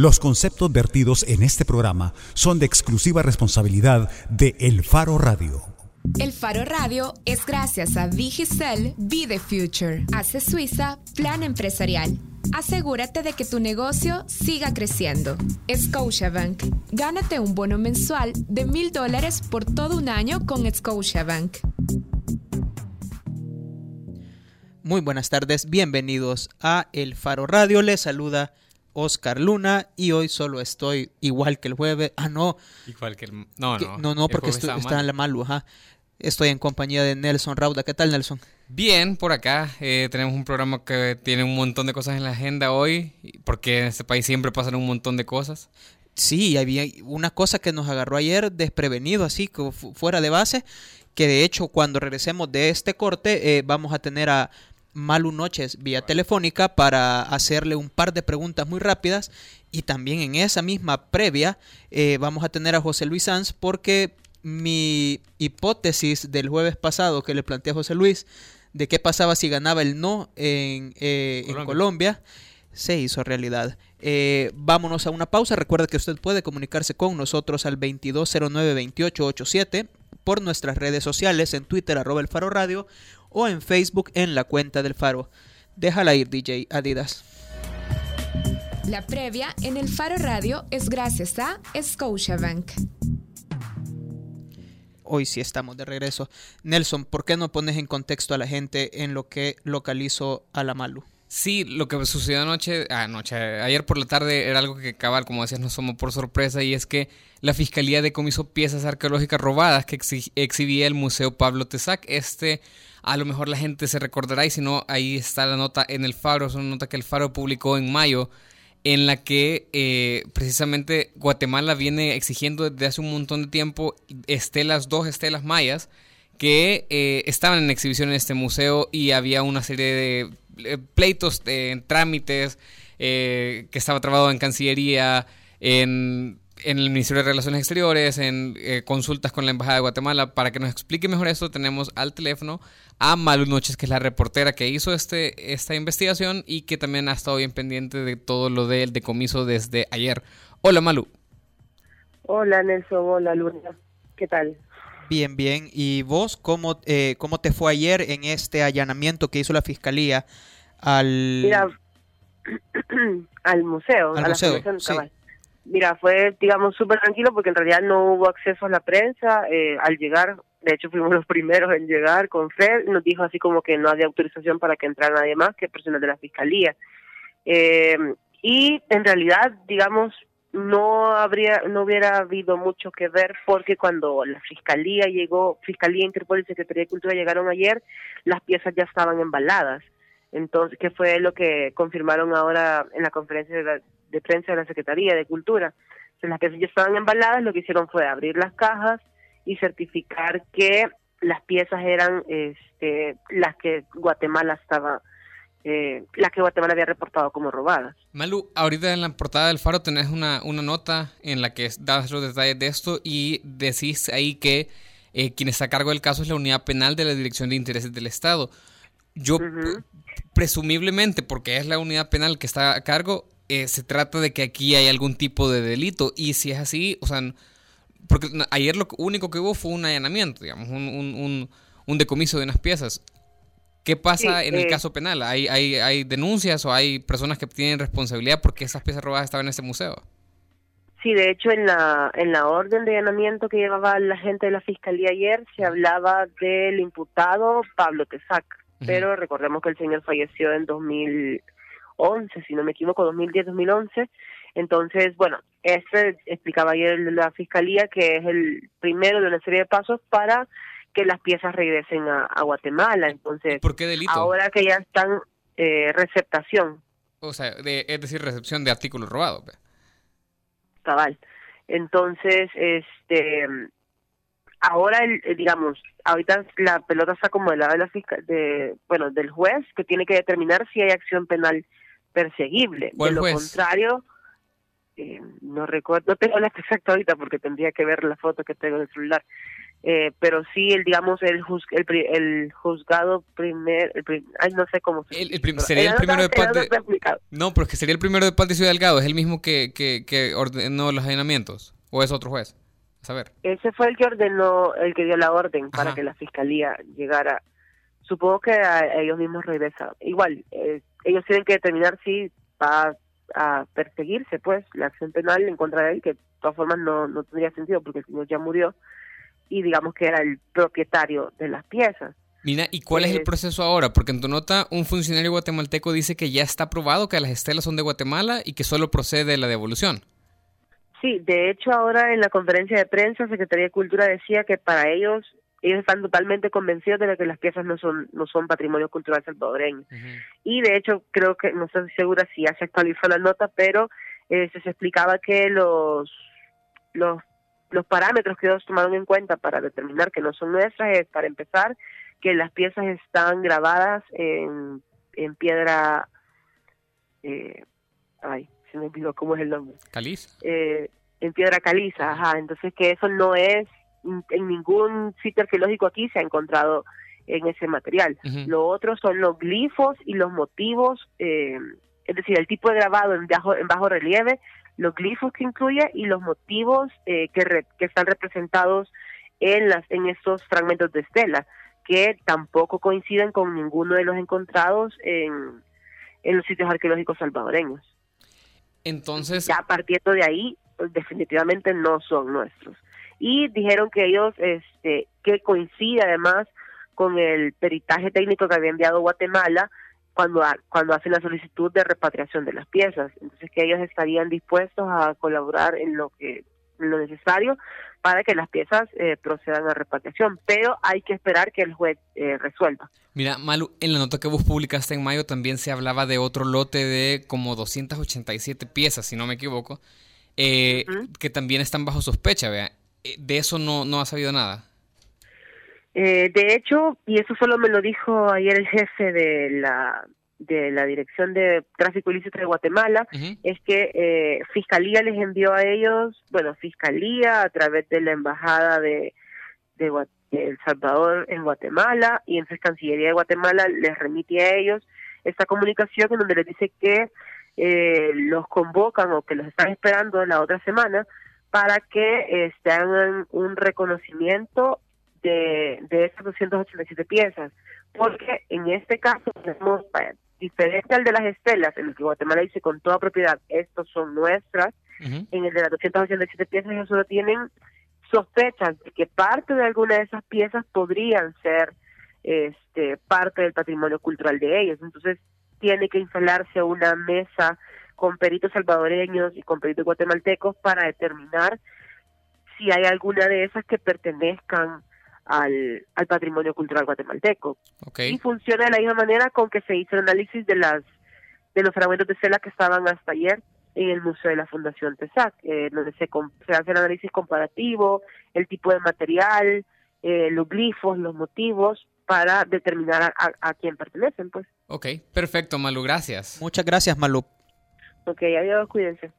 Los conceptos vertidos en este programa son de exclusiva responsabilidad de El Faro Radio. El Faro Radio es gracias a Digicel Be the Future. Hace Suiza Plan Empresarial. Asegúrate de que tu negocio siga creciendo. Scotiabank. Gánate un bono mensual de mil dólares por todo un año con Scotiabank. Muy buenas tardes, bienvenidos a El Faro Radio. Les saluda Oscar Luna y hoy solo estoy igual que el jueves. Ah, no. Igual que el. No, Que- no. no, no, porque estoy- está en la malu, ajá. Estoy en compañía de Nelson Rauda. ¿Qué tal, Nelson? Bien, por acá. eh, tenemos un programa que tiene un montón de cosas en la agenda hoy. Porque en este país siempre pasan un montón de cosas. Sí, había una cosa que nos agarró ayer desprevenido, así, fuera de base, que de hecho cuando regresemos de este corte eh, vamos a tener a Malu Noches vía telefónica para hacerle un par de preguntas muy rápidas y también en esa misma previa eh, vamos a tener a José Luis Sanz porque mi hipótesis del jueves pasado que le planteé a José Luis de qué pasaba si ganaba el no en, eh, en Colombia. Colombia se hizo realidad. Eh, vámonos a una pausa. Recuerda que usted puede comunicarse con nosotros al 2209-2887 por nuestras redes sociales, en Twitter, arroba el Faro Radio, o en Facebook en la cuenta del Faro. Déjala ir, DJ Adidas. La previa en el Faro Radio es gracias a Scotiabank. Hoy sí estamos de regreso. Nelson, ¿por qué no pones en contexto a la gente en lo que localizó a la Malu? Sí, lo que sucedió anoche, anoche, ayer por la tarde era algo que cabal, como decías, nos tomó por sorpresa y es que la fiscalía decomisó piezas arqueológicas robadas que exhi- exhibía el Museo Pablo Tesac. Este, a lo mejor la gente se recordará y si no, ahí está la nota en el Faro, es una nota que el Faro publicó en mayo en la que eh, precisamente Guatemala viene exigiendo desde hace un montón de tiempo estelas, dos estelas mayas que eh, estaban en exhibición en este museo y había una serie de pleitos, de trámites, eh, que estaba trabado en Cancillería, en, en el Ministerio de Relaciones Exteriores, en eh, consultas con la Embajada de Guatemala. Para que nos explique mejor esto, tenemos al teléfono a Malu Noches, que es la reportera que hizo este, esta investigación y que también ha estado bien pendiente de todo lo del decomiso desde ayer. Hola Malu. Hola Nelson, hola Luna, ¿qué tal? Bien, bien. ¿Y vos cómo, eh, cómo te fue ayer en este allanamiento que hizo la Fiscalía al... Mira, al museo, Al a museo, la sí. Mira, fue, digamos, súper tranquilo porque en realidad no hubo acceso a la prensa eh, al llegar. De hecho, fuimos los primeros en llegar con Fred. Nos dijo así como que no había autorización para que entrara nadie más que personal de la fiscalía. Eh, y en realidad, digamos, no habría, no hubiera habido mucho que ver porque cuando la fiscalía llegó, fiscalía, Interpol y Secretaría de Cultura llegaron ayer, las piezas ya estaban embaladas. Entonces, que fue lo que confirmaron ahora en la conferencia de, la- de prensa de la Secretaría de Cultura. Las piezas ya estaban embaladas, lo que hicieron fue abrir las cajas y certificar que las piezas eran este, las que Guatemala estaba, eh, las que Guatemala había reportado como robadas. Malu, ahorita en la portada del Faro tenés una, una nota en la que das los detalles de esto y decís ahí que eh, quien está a cargo del caso es la unidad penal de la Dirección de Intereses del Estado. Yo, presumiblemente, porque es la unidad penal que está a cargo, eh, se trata de que aquí hay algún tipo de delito. Y si es así, o sea, porque ayer lo único que hubo fue un allanamiento, digamos, un, un, un, un decomiso de unas piezas. ¿Qué pasa Sí, en el eh, caso penal? ¿Hay, hay, ¿Hay denuncias o hay personas que tienen responsabilidad porque esas piezas robadas estaban en este museo? Sí, de hecho en la en la orden de allanamiento que llevaba la gente de la fiscalía ayer se hablaba del imputado Pablo Tesac, pero recordemos que el señor falleció en 2011, si no me equivoco, 2010-2011. Entonces, bueno, este explicaba ayer la fiscalía que es el primero de una serie de pasos para que las piezas regresen a, a Guatemala. Entonces, ¿Por qué delito? ahora que ya están eh, receptación, O sea, de- es decir, recepción de artículos robados. pues. cabal. Entonces, este, ahora, el, eh, digamos, ahorita la pelota está como del lado de la fiscal, de, bueno, del juez que tiene que determinar si hay acción penal perseguible. ¿Cuál de lo juez? contrario, eh, no recuerdo, no tengo la exacta ahorita porque tendría que ver la foto que tengo en el celular. Eh, pero sí, el digamos, el, el, juzgado primer, el ay, no sé cómo se el, Sería el primero de paz de... No, pero es que sería el primero de paz de Ciudad Delgado, ¿es el mismo que, que, que ordenó los allanamientos? ¿O es otro juez? A saber. Ese fue el que ordenó, el que dio la orden para que la fiscalía llegara. Supongo que a, ellos mismos regresan. Igual, eh, ellos tienen que determinar si va a perseguirse, pues, la acción penal en contra de él, que de todas formas no, no tendría sentido porque el señor ya murió y digamos que era el propietario de las piezas. Mira, ¿y cuál es el proceso ahora? Porque en tu nota un funcionario guatemalteco dice que ya está probado que las estelas son de Guatemala y que solo procede la devolución. Sí, de hecho ahora en la conferencia de prensa Secretaría de Cultura decía que para ellos ellos están totalmente convencidos de que las piezas no son no son patrimonio cultural salvadoreño. Y de hecho creo que no estoy segura si ya se actualizó la nota, pero eh, se explicaba que los los los parámetros que ellos tomaron en cuenta para determinar que no son nuestras es, para empezar, que las piezas están grabadas en, en piedra, eh, ay, se me olvidó cómo es el nombre. Caliza. Eh, en piedra caliza, ajá, entonces que eso no es, en ningún sitio arqueológico aquí se ha encontrado en ese material. Lo otro son los glifos y los motivos, eh, es decir, el tipo de grabado en bajo, en bajo relieve los glifos que incluye y los motivos eh, que, que están representados en, las, en estos fragmentos de estela, que tampoco coinciden con ninguno de los encontrados en, en los sitios arqueológicos salvadoreños. Entonces... Ya partiendo de ahí, pues, definitivamente no son nuestros. Y dijeron que ellos, este, que coincide además con el peritaje técnico que había enviado Guatemala, cuando, cuando hacen la solicitud de repatriación de las piezas. Entonces que ellos estarían dispuestos a colaborar en lo que lo necesario para que las piezas eh, procedan a repatriación, pero hay que esperar que el juez eh, resuelva. Mira, Malu, en la nota que vos publicaste en mayo también se hablaba de otro lote de como 287 piezas, si no me equivoco, eh, que también están bajo sospecha, vea. De eso no, no ha sabido nada. Eh, de hecho, y eso solo me lo dijo ayer el jefe de la de la Dirección de Tráfico Ilícito de Guatemala, es que eh, Fiscalía les envió a ellos, bueno, Fiscalía a través de la Embajada de, de, El Salvador en Guatemala y entonces Cancillería de Guatemala les remite a ellos esta comunicación en donde les dice que eh, los convocan o que los están esperando la otra semana para que este, hagan un reconocimiento de, de esas 287 piezas, porque en este caso tenemos, diferente al de las estelas, en el que Guatemala dice con toda propiedad, estos son nuestras, en el de las 287 piezas ellos solo tienen sospechas de que parte de alguna de esas piezas podrían ser este parte del patrimonio cultural de ellos. Entonces tiene que instalarse una mesa con peritos salvadoreños y con peritos guatemaltecos para determinar si hay alguna de esas que pertenezcan al, al patrimonio cultural guatemalteco. Y funciona de la misma manera con que se hizo el análisis de las de los fragmentos de cela que estaban hasta ayer en el Museo de la Fundación TESAC, eh, donde se, se hace el análisis comparativo, el tipo de material, eh, los glifos, los motivos, para determinar a, a, quién pertenecen, pues. Ok, perfecto, Malu, gracias. Muchas gracias, Malu. Ok, adiós, cuídense.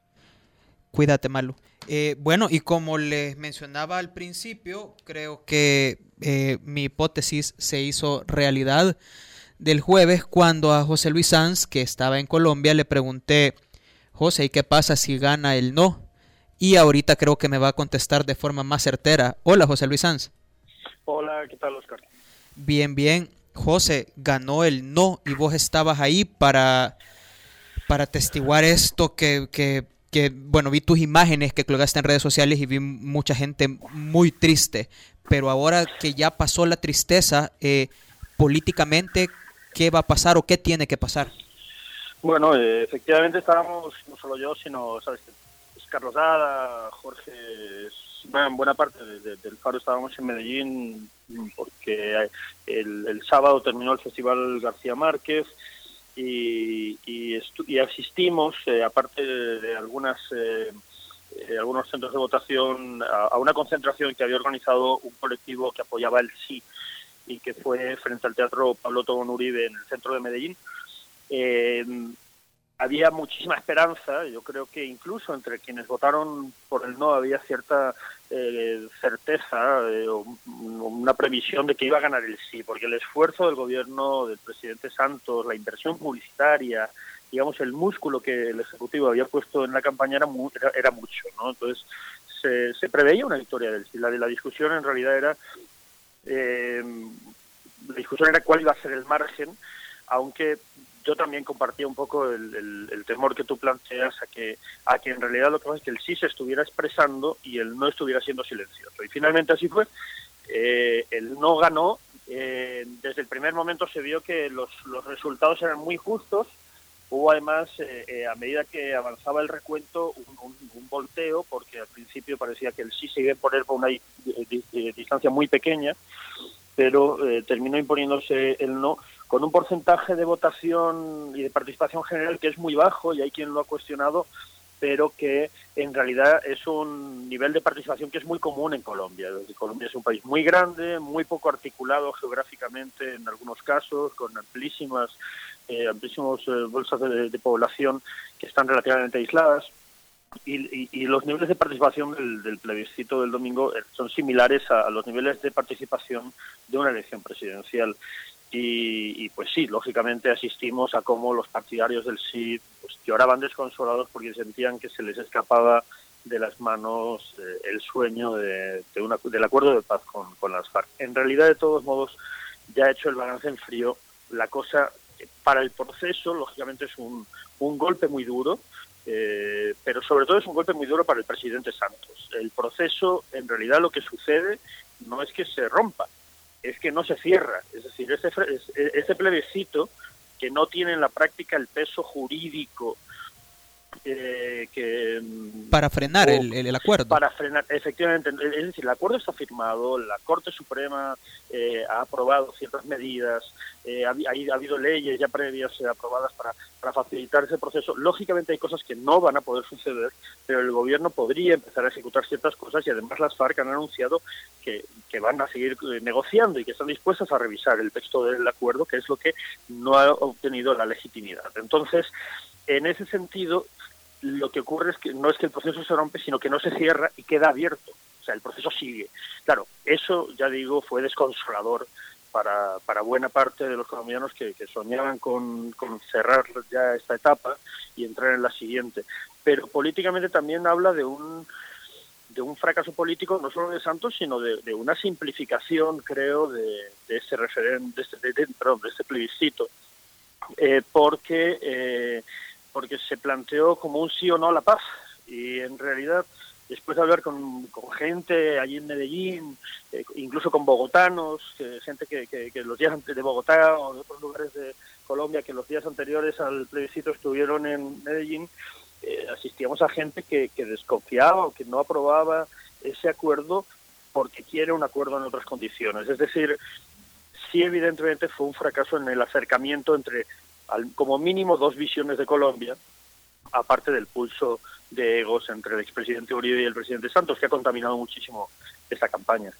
Cuídate, Malu. Eh, bueno, y como les mencionaba al principio, creo que eh, mi hipótesis se hizo realidad del jueves cuando a José Luis Sanz, que estaba en Colombia, le pregunté, José, ¿y qué pasa si gana el no? Y ahorita creo que me va a contestar de forma más certera. Hola, José Luis Sanz. Hola, ¿qué tal, Oscar? Bien, bien. José, ganó el no y vos estabas ahí para, para atestiguar esto que, que que, bueno, vi tus imágenes que colgaste en redes sociales y vi mucha gente muy triste, pero ahora que ya pasó la tristeza, eh, políticamente, ¿qué va a pasar o qué tiene que pasar? Bueno, eh, efectivamente estábamos, no solo yo, sino, ¿sabes? Carlos Ada, Jorge, en buena parte del Faro estábamos en Medellín porque el, el sábado terminó el Festival García Márquez, y, y, asistimos, eh, aparte de, algunas eh, eh, algunos centros de votación, a, una concentración que había organizado un colectivo que apoyaba el sí y que fue frente al Teatro Pablo Tobón Uribe en el centro de Medellín. Había muchísima esperanza, yo creo que incluso entre quienes votaron por el no había cierta eh, certeza eh, o una previsión de que iba a ganar el sí, porque el esfuerzo del gobierno del presidente Santos, la inversión publicitaria, digamos el músculo que el Ejecutivo había puesto en la campaña era, era, mucho, ¿no? Entonces se, se, preveía una victoria del sí. La, la discusión en realidad era... Eh, la discusión era cuál iba a ser el margen, aunque yo también compartía un poco el, temor que tú planteas a que, a que en realidad lo que pasa es que el sí se estuviera expresando y el no estuviera siendo silencioso. Y finalmente así fue. Eh, el no ganó. Eh, desde el primer momento se vio que los, los resultados eran muy justos. Hubo además, eh, a medida que avanzaba el recuento, un, volteo, porque al principio parecía que el sí se iba a poner por una distancia muy pequeña, pero terminó imponiéndose el no con un porcentaje de votación y de participación general que es muy bajo y hay quien lo ha cuestionado, pero que en realidad es un nivel de participación que es muy común en Colombia. Colombia es un país muy grande, muy poco articulado geográficamente en algunos casos, con amplísimas eh, amplísimos eh, bolsas de, población que están relativamente aisladas. Y, los niveles de participación del, plebiscito del domingo eh, son similares a, los niveles de participación de una elección presidencial. Y, pues sí, lógicamente asistimos a cómo los partidarios del sí pues, lloraban desconsolados porque sentían que se les escapaba de las manos eh, el sueño de, una, del acuerdo de paz con, con, las FARC. En realidad, de todos modos, ya hecho el balance en frío, la cosa para el proceso, lógicamente, es un, un golpe muy duro, eh, pero sobre todo es un golpe muy duro para el presidente Santos. El proceso, en realidad, lo que sucede no es que se rompa, es que no se cierra. Es decir, ese, ese plebiscito que no tiene en la práctica el peso jurídico eh, que mm, para frenar el, el, acuerdo. Para frenar efectivamente es decir el acuerdo está firmado la Corte Suprema eh, ha aprobado ciertas medidas eh, ha, ha, habido leyes ya previas aprobadas para, para facilitar ese proceso. Lógicamente hay cosas que no van a poder suceder pero el gobierno podría empezar a ejecutar ciertas cosas y además las FARC han anunciado que, que van a seguir negociando y que están dispuestas a revisar el texto del acuerdo que es lo que no ha obtenido la legitimidad. Entonces en ese sentido, lo que ocurre es que no es que el proceso se rompe, sino que no se cierra y queda abierto. O sea, el proceso sigue. Claro, eso, ya digo, fue desconsolador para, para buena parte de los colombianos que, soñaban con, con, cerrar ya esta etapa y entrar en la siguiente. Pero políticamente también habla de un de un fracaso político no solo de Santos sino de, una simplificación creo de, ese referéndum de, este, de, de este plebiscito eh, porque eh, porque se planteó como un sí o no a la paz. Y en realidad, después de hablar con, gente allí en Medellín, eh, incluso con bogotanos, gente que, que, los días antes de Bogotá o de otros lugares de Colombia que los días anteriores al plebiscito estuvieron en Medellín, eh, asistíamos a gente que, que desconfiaba o que no aprobaba ese acuerdo porque quiere un acuerdo en otras condiciones. Es decir, sí evidentemente fue un fracaso en el acercamiento entre como mínimo dos visiones de Colombia, aparte del pulso de egos entre el expresidente Uribe y el presidente Santos, que ha contaminado muchísimo esta campaña.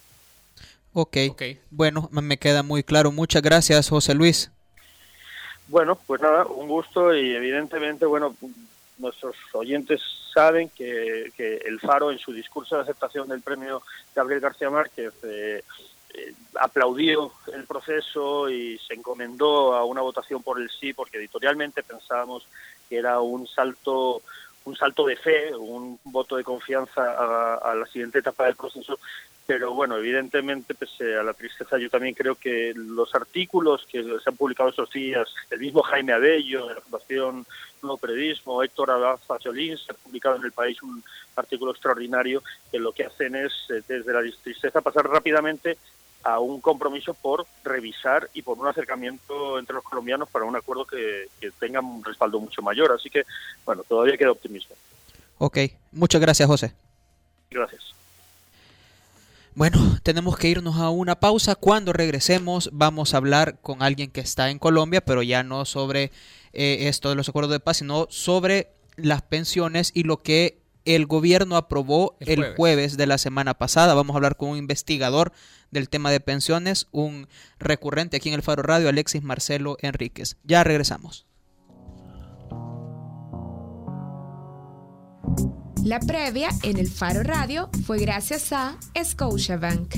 Ok, okay. bueno, me queda muy claro. Muchas gracias, José Luis. Bueno, pues nada, un gusto y evidentemente, bueno, nuestros oyentes saben que, que el Faro en su discurso de aceptación del premio Gabriel García Márquez eh, eh, aplaudió el proceso y se encomendó a una votación por el sí, porque editorialmente pensábamos que era un salto un salto de fe, un voto de confianza a, la siguiente etapa del proceso. Pero bueno, evidentemente, pese a la tristeza, yo también creo que los artículos que se han publicado estos días, el mismo Jaime Abello, de la Fundación Nuevo Periodismo, Héctor Abad Facholín, se ha publicado en el país un artículo extraordinario que lo que hacen es, eh, desde la tristeza, pasar rápidamente a un compromiso por revisar y por un acercamiento entre los colombianos para un acuerdo que, tenga un respaldo mucho mayor. Así que, bueno, todavía queda optimismo. Ok, muchas gracias, José. Gracias. Bueno, tenemos que irnos a una pausa. Cuando regresemos vamos a hablar con alguien que está en Colombia, pero ya no sobre eh, esto de los acuerdos de paz, sino sobre las pensiones y lo que el gobierno aprobó el jueves. de la semana pasada. Vamos a hablar con un investigador del tema de pensiones, un recurrente aquí en el Faro Radio, Alexis Marcelo Enríquez. Ya regresamos. La previa en el Faro Radio fue gracias a Scotiabank.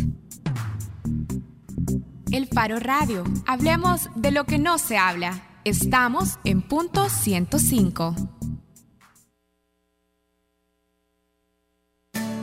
El Faro Radio. Hablemos de lo que no se habla. Estamos en punto 105.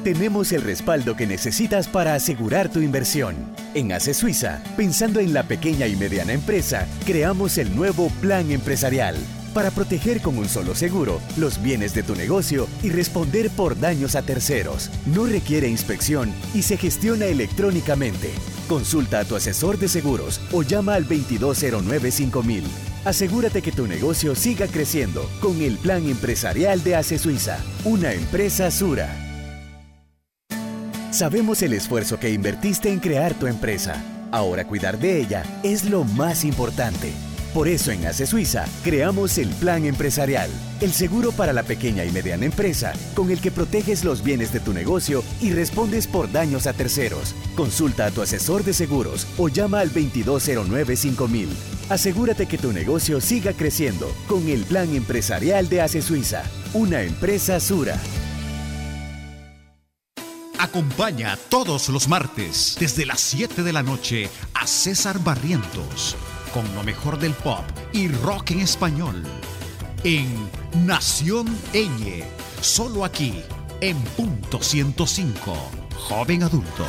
Tenemos el respaldo que necesitas para asegurar tu inversión. En ACE Suiza, pensando en la pequeña y mediana empresa, creamos el nuevo Plan Empresarial para proteger con un solo seguro los bienes de tu negocio y responder por daños a terceros. No requiere inspección y se gestiona electrónicamente. Consulta a tu asesor de seguros o llama al 2209-5000. Asegúrate que tu negocio siga creciendo con el Plan Empresarial de ACE Suiza, una empresa Sura. Sabemos el esfuerzo que invertiste en crear tu empresa. Ahora cuidar de ella es lo más importante. Por eso en ACE Suiza creamos el Plan Empresarial, el seguro para la pequeña y mediana empresa, con el que proteges los bienes de tu negocio y respondes por daños a terceros. Consulta a tu asesor de seguros o llama al 2209-5000. Asegúrate que tu negocio siga creciendo con el Plan Empresarial de ACE Suiza, una empresa Sura. Acompaña todos los martes desde las 7 de la noche a César Barrientos con lo mejor del pop y rock en español en Nación Eñe, solo aquí en punto 105, joven adulto.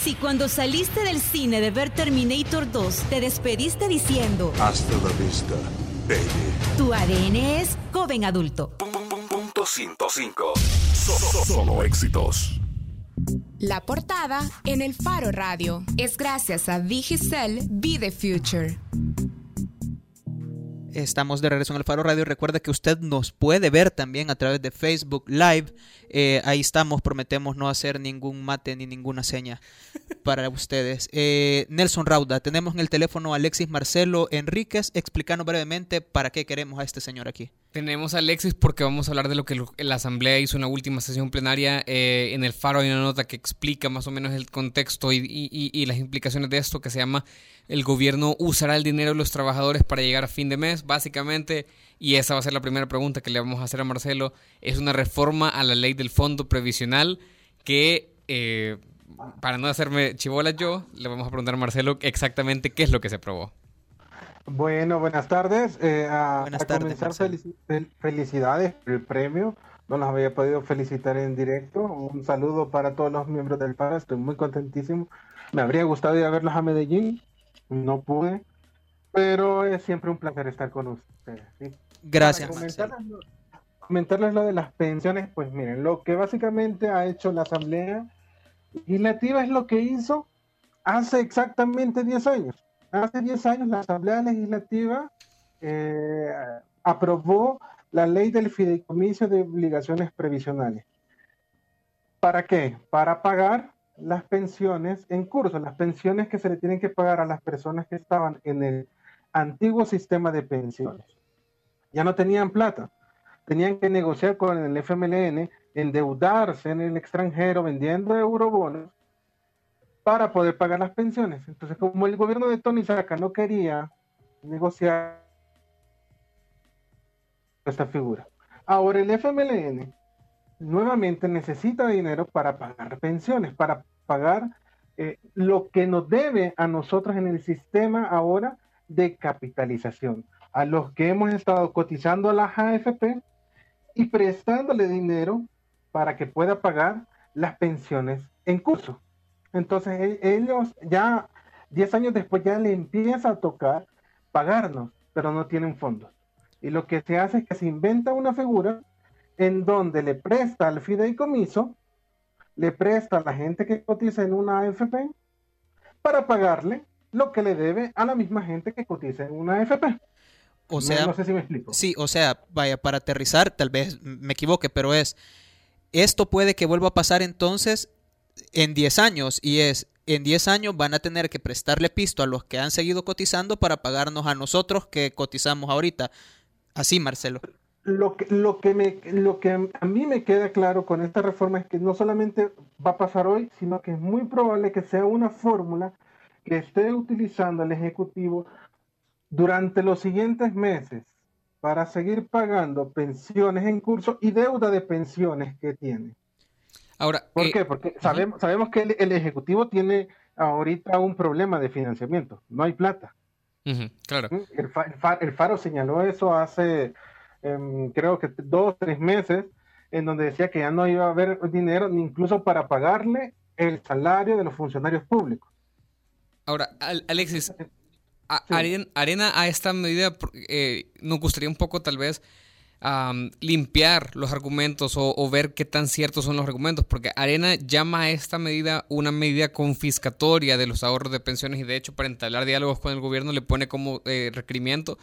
Si cuando saliste del cine de ver Terminator 2 te despediste diciendo Hasta la vista, baby. Tu ADN es joven adulto. 105. Solo, solo éxitos. La portada en el Faro Radio es gracias a Digicel Be the Future. Estamos de regreso en el Faro Radio. Recuerda que usted nos puede ver también a través de Facebook Live. Eh, ahí estamos, prometemos no hacer ningún mate ni ninguna seña para ustedes. Eh, Nelson Rauda, tenemos en el teléfono a Alexis Marcelo Enríquez. Explícanos brevemente para qué queremos a este señor aquí. Tenemos a Alexis porque vamos a hablar de lo que la Asamblea hizo en la última sesión plenaria. Eh, en el Faro hay una nota que explica más o menos el contexto y, las implicaciones de esto que se llama el gobierno usará el dinero de los trabajadores para llegar a fin de mes, básicamente, y esa va a ser la primera pregunta que le vamos a hacer a Marcelo, es una reforma a la ley del fondo previsional que, eh, para no hacerme chivolas yo, le vamos a preguntar a Marcelo exactamente qué es lo que se aprobó. Bueno, buenas tardes. Eh, a, Buenas a tardes, comenzar, felici- felicidades por el premio. No los había podido felicitar en directo. Un saludo para todos los miembros del PARA. Estoy muy contentísimo. Me habría gustado ir a verlos a Medellín. No pude. Pero es siempre un placer estar con ustedes. ¿sí? Gracias, Para comentarles, lo- comentarles lo de las pensiones, pues miren, lo que básicamente ha hecho la Asamblea Legislativa es lo que hizo hace exactamente 10 años. Hace 10 años la Asamblea Legislativa eh, aprobó la ley del fideicomiso de obligaciones previsionales. ¿Para qué? Para pagar las pensiones en curso, las pensiones que se le tienen que pagar a las personas que estaban en el antiguo sistema de pensiones. Ya no tenían plata, tenían que negociar con el FMLN, endeudarse en el extranjero vendiendo eurobonos para poder pagar las pensiones. Entonces, como el gobierno de Tony Saca no quería negociar esta figura, ahora el FMLN nuevamente necesita dinero para pagar pensiones, para pagar eh, lo que nos debe a nosotros en el sistema ahora de capitalización, a los que hemos estado cotizando a las AFP y prestándole dinero para que pueda pagar las pensiones en curso. Entonces e- ellos ya 10 años después ya le empieza a tocar pagarnos, pero no tienen fondos. Y lo que se hace es que se inventa una figura en donde le presta al fideicomiso, le presta a la gente que cotiza en una AFP para pagarle lo que le debe a la misma gente que cotiza en una AFP. O No- sea, no sé si me explico. Sí, o sea, vaya, para aterrizar, tal vez me equivoque, pero es, esto puede que vuelva a pasar entonces en 10 años y es, en 10 años van a tener que prestarle pisto a los que han seguido cotizando para pagarnos a nosotros que cotizamos ahorita. Así, Marcelo. Lo que, lo, que me, lo que a mí me queda claro con esta reforma es que no solamente va a pasar hoy, sino que es muy probable que sea una fórmula que esté utilizando el Ejecutivo durante los siguientes meses para seguir pagando pensiones en curso y deuda de pensiones que tiene. Ahora, ¿por eh, qué? Porque sabemos, sabemos que el, el, Ejecutivo tiene ahorita un problema de financiamiento, no hay plata. claro. El, Faro, el, Faro señaló eso hace, eh, creo que dos, tres meses, en donde decía que ya no iba a haber dinero ni incluso para pagarle el salario de los funcionarios públicos. Ahora, Alexis, a, arena, a esta medida, eh, nos gustaría un poco tal vez limpiar los argumentos o, ver qué tan ciertos son los argumentos, porque Arena llama a esta medida una medida confiscatoria de los ahorros de pensiones y de hecho para entablar diálogos con el gobierno le pone como eh, requerimiento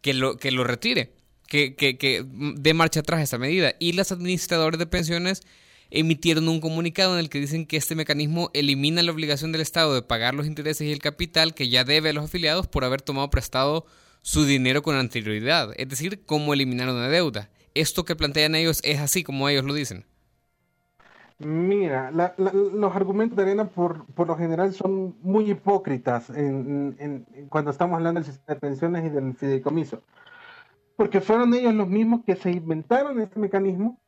que lo, que lo retire, que, que, que dé marcha atrás esta medida. Y las administradoras de pensiones emitieron un comunicado en el que dicen que este mecanismo elimina la obligación del Estado de pagar los intereses y el capital que ya debe a los afiliados por haber tomado prestado su dinero con anterioridad, es decir, cómo eliminar una deuda. ¿Esto que plantean ellos es así como ellos lo dicen? Mira, los argumentos de Arena por, por, lo general son muy hipócritas en, cuando estamos hablando del sistema de pensiones y del fideicomiso, porque fueron ellos los mismos que se inventaron este mecanismo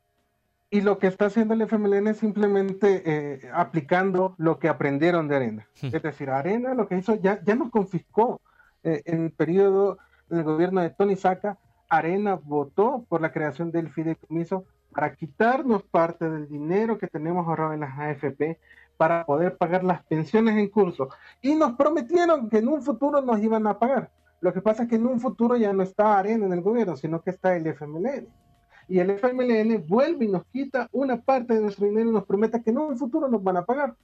y lo que está haciendo el FMLN es simplemente eh, aplicando lo que aprendieron de Arena. Es decir, Arena lo que hizo ya, ya nos confiscó eh, en el periodo del gobierno de Tony Saca, Arena votó por la creación del fideicomiso para quitarnos parte del dinero que tenemos ahorrado en las AFP para poder pagar las pensiones en curso. Y nos prometieron que en un futuro nos iban a pagar. Lo que pasa es que en un futuro ya no está Arena en el gobierno, sino que está el FMLN. Y el FMLN vuelve y nos quita una parte de nuestro dinero y nos promete que en un futuro nos van a pagar.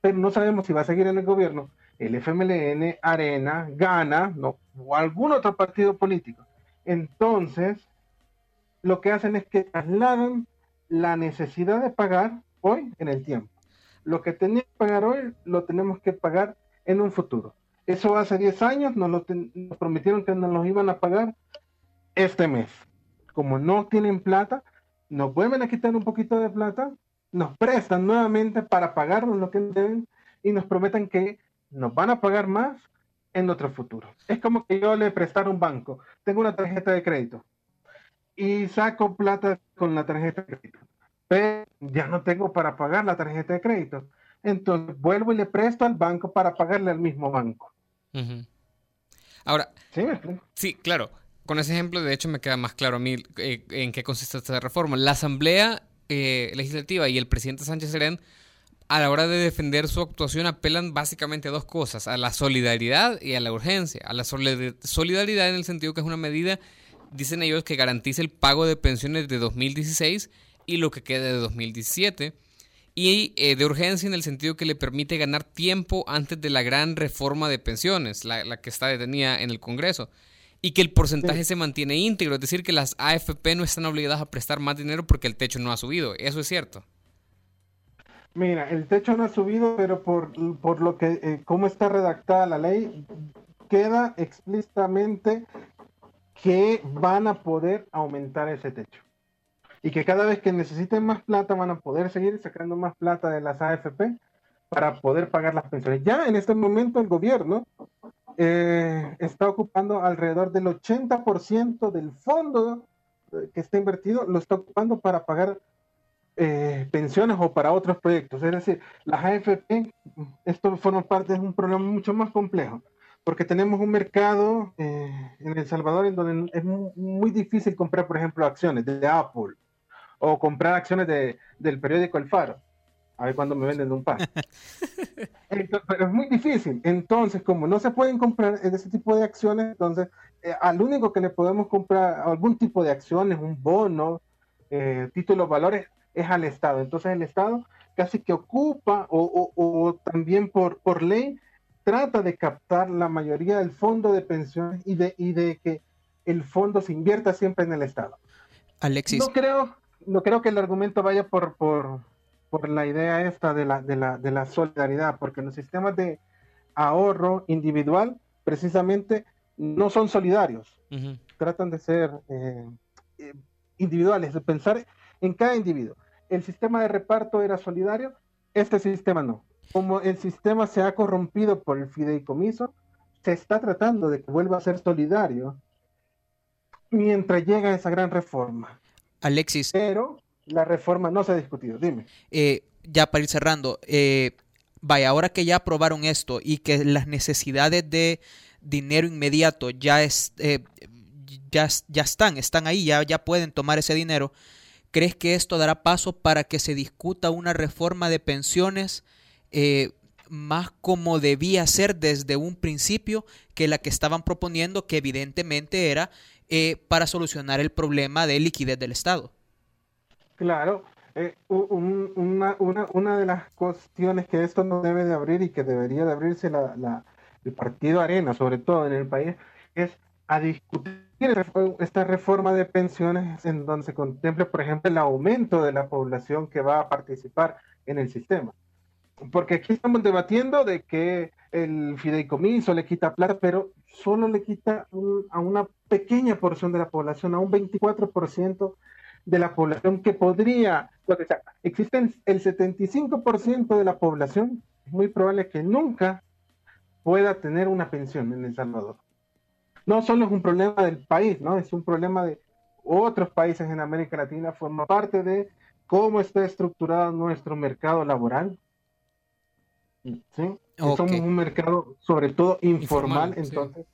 Pero no sabemos si va a seguir en el gobierno el FMLN, Arena, Gana, no, o algún otro partido político. Entonces, lo que hacen es que trasladan la necesidad de pagar hoy en el tiempo. Lo que tenía que pagar hoy lo tenemos que pagar en un futuro. Eso hace 10 años nos, lo nos prometieron que nos lo iban a pagar este mes. Como no tienen plata, nos vuelven a quitar un poquito de plata, nos prestan nuevamente para pagarnos lo que deben y nos prometen que nos van a pagar más en otro futuro. Es como que yo le prestara un banco, tengo una tarjeta de crédito y saco plata con la tarjeta de crédito, pero ya no tengo para pagar la tarjeta de crédito. Entonces vuelvo y le presto al banco para pagarle al mismo banco. Ahora, ¿Sí, claro. Con ese ejemplo, de hecho, me queda más claro a mí eh, en qué consiste esta reforma. La Asamblea eh, Legislativa y el presidente Sánchez Serén a la hora de defender su actuación apelan básicamente a dos cosas, a la solidaridad y a la urgencia. A la solidaridad en el sentido que es una medida, dicen ellos, que garantiza el pago de pensiones de 2016 y lo que queda de 2017. Y eh, de urgencia en el sentido que le permite ganar tiempo antes de la gran reforma de pensiones, la, que está detenida en el Congreso. Y que el porcentaje se mantiene íntegro, es decir, que las AFP no están obligadas a prestar más dinero porque el techo no ha subido. Eso es cierto. Mira, el techo no ha subido, pero por, por lo que, eh, cómo está redactada la ley, queda explícitamente que van a poder aumentar ese techo. Y que cada vez que necesiten más plata van a poder seguir sacando más plata de las AFP para poder pagar las pensiones. Ya en este momento el gobierno eh, está ocupando alrededor del 80% del fondo eh, que está invertido, lo está ocupando para pagar eh, pensiones o para otros proyectos. Es decir, las AFP, esto forma parte de un problema mucho más complejo, porque tenemos un mercado eh, en El Salvador en donde es muy, difícil comprar, por ejemplo, acciones de Apple o comprar acciones de, del periódico El Faro. A ver cuándo me venden un par. pero es muy difícil. Entonces, como no se pueden comprar ese tipo de acciones, entonces eh, al único que le podemos comprar algún tipo de acciones, un bono, títulos, valores, es al Estado. Entonces el Estado casi que ocupa o, también por, por ley trata de captar la mayoría del fondo de pensiones y de, y de que el fondo se invierta siempre en el Estado. Alexis. No creo, no creo que el argumento vaya por, por, por la idea esta de la, de, la, de la solidaridad, porque los sistemas de ahorro individual precisamente no son solidarios. Tratan de ser eh, eh, individuales, de pensar en cada individuo el sistema de reparto era solidario, este sistema no. Como el sistema se ha corrompido por el fideicomiso, se está tratando de que vuelva a ser solidario mientras llega esa gran reforma. Alexis. Pero la reforma no se ha discutido, dime. Eh, ya para ir cerrando, eh, vaya, ahora que ya aprobaron esto y que las necesidades de dinero inmediato ya, es, eh, ya, ya están, están ahí, ya, ya pueden tomar ese dinero, ¿crees que esto dará paso para que se discuta una reforma de pensiones más como debía ser desde un principio que la que estaban proponiendo, que evidentemente era para solucionar el problema de liquidez del Estado? Claro, eh, una, una, una, de las cuestiones que esto no debe de abrir y que debería de abrirse la, el partido Arena, sobre todo en el país, es a discutir esta reforma de pensiones en donde se contemple, por ejemplo, el aumento de la población que va a participar en el sistema. Porque aquí estamos debatiendo de que el fideicomiso le quita plata, pero solo le quita a una pequeña porción de la población, a un 24% de la población que podría, sea, existen el 75% de la población, es muy probable que nunca pueda tener una pensión en El Salvador. No solo es un problema del país, ¿no? Es un problema de otros países en América Latina, forma parte de cómo está estructurado nuestro mercado laboral. ¿Sí? Somos un mercado sobre todo informal, entonces,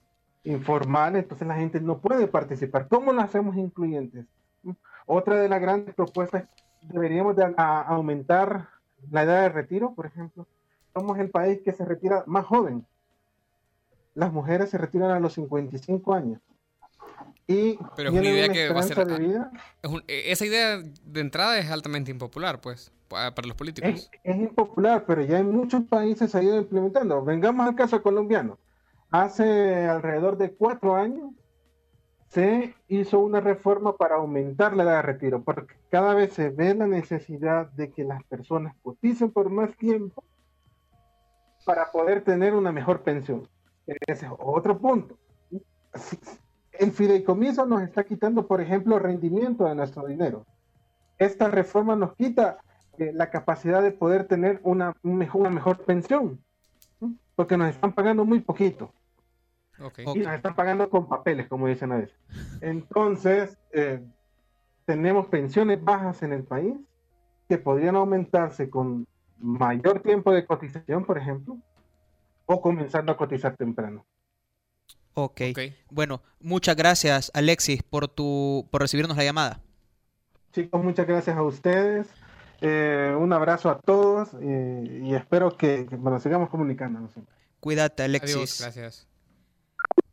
informal, entonces la gente no puede participar. ¿Cómo lo hacemos incluyentes? Otra de las grandes propuestas, deberíamos de aumentar la edad de retiro, por ejemplo. Somos el país que se retira más joven. Las mujeres se retiran a los 55 años. Y Pero es una idea que va a ser, e, esa idea de entrada es altamente impopular, pues, para los políticos. Es, impopular, pero ya en muchos países se ha ido implementando. Vengamos al caso colombiano. Hace alrededor de cuatro años se hizo una reforma para aumentar la edad de retiro, porque cada vez se ve la necesidad de que las personas coticen por más tiempo para poder tener una mejor pensión. Ese es otro punto. El fideicomiso nos está quitando, por ejemplo, rendimiento de nuestro dinero. Esta reforma nos quita eh, la capacidad de poder tener una, una mejor pensión, porque nos están pagando muy poquito. Y nos están pagando con papeles, como dicen a veces. Entonces, eh, tenemos pensiones bajas en el país que podrían aumentarse con mayor tiempo de cotización, por ejemplo, o comenzando a cotizar temprano. Ok. Bueno, muchas gracias, Alexis, por tu por recibirnos la llamada. Chicos, muchas gracias a ustedes. Eh, un abrazo a todos eh, y espero que, nos sigamos comunicando. Cuídate, Alexis. Adiós, gracias.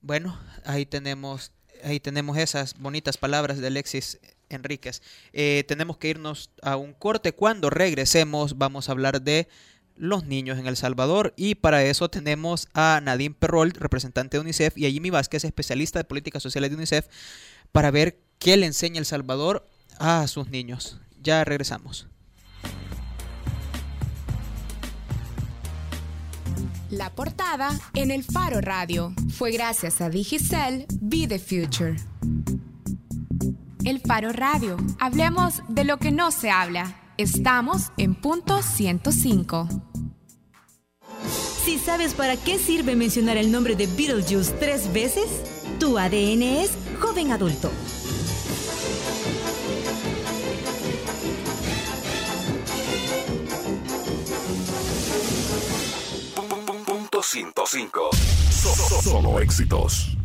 Bueno, ahí tenemos, ahí tenemos esas bonitas palabras de Alexis Enríquez. Eh, tenemos que irnos a un corte. Cuando regresemos vamos a hablar de los niños en El Salvador y para eso tenemos a Nadine Perrol, representante de UNICEF, y a Jimmy Vázquez, especialista de políticas sociales de UNICEF, para ver qué le enseña El Salvador a sus niños. Ya regresamos. La portada en el Faro Radio fue gracias a Digicel Be the Future. El Faro Radio. Hablemos de lo que no se habla. Estamos en punto 105. Si sabes para qué sirve mencionar el nombre de Beetlejuice tres veces, tu ADN es joven adulto. 105. Solo éxitos.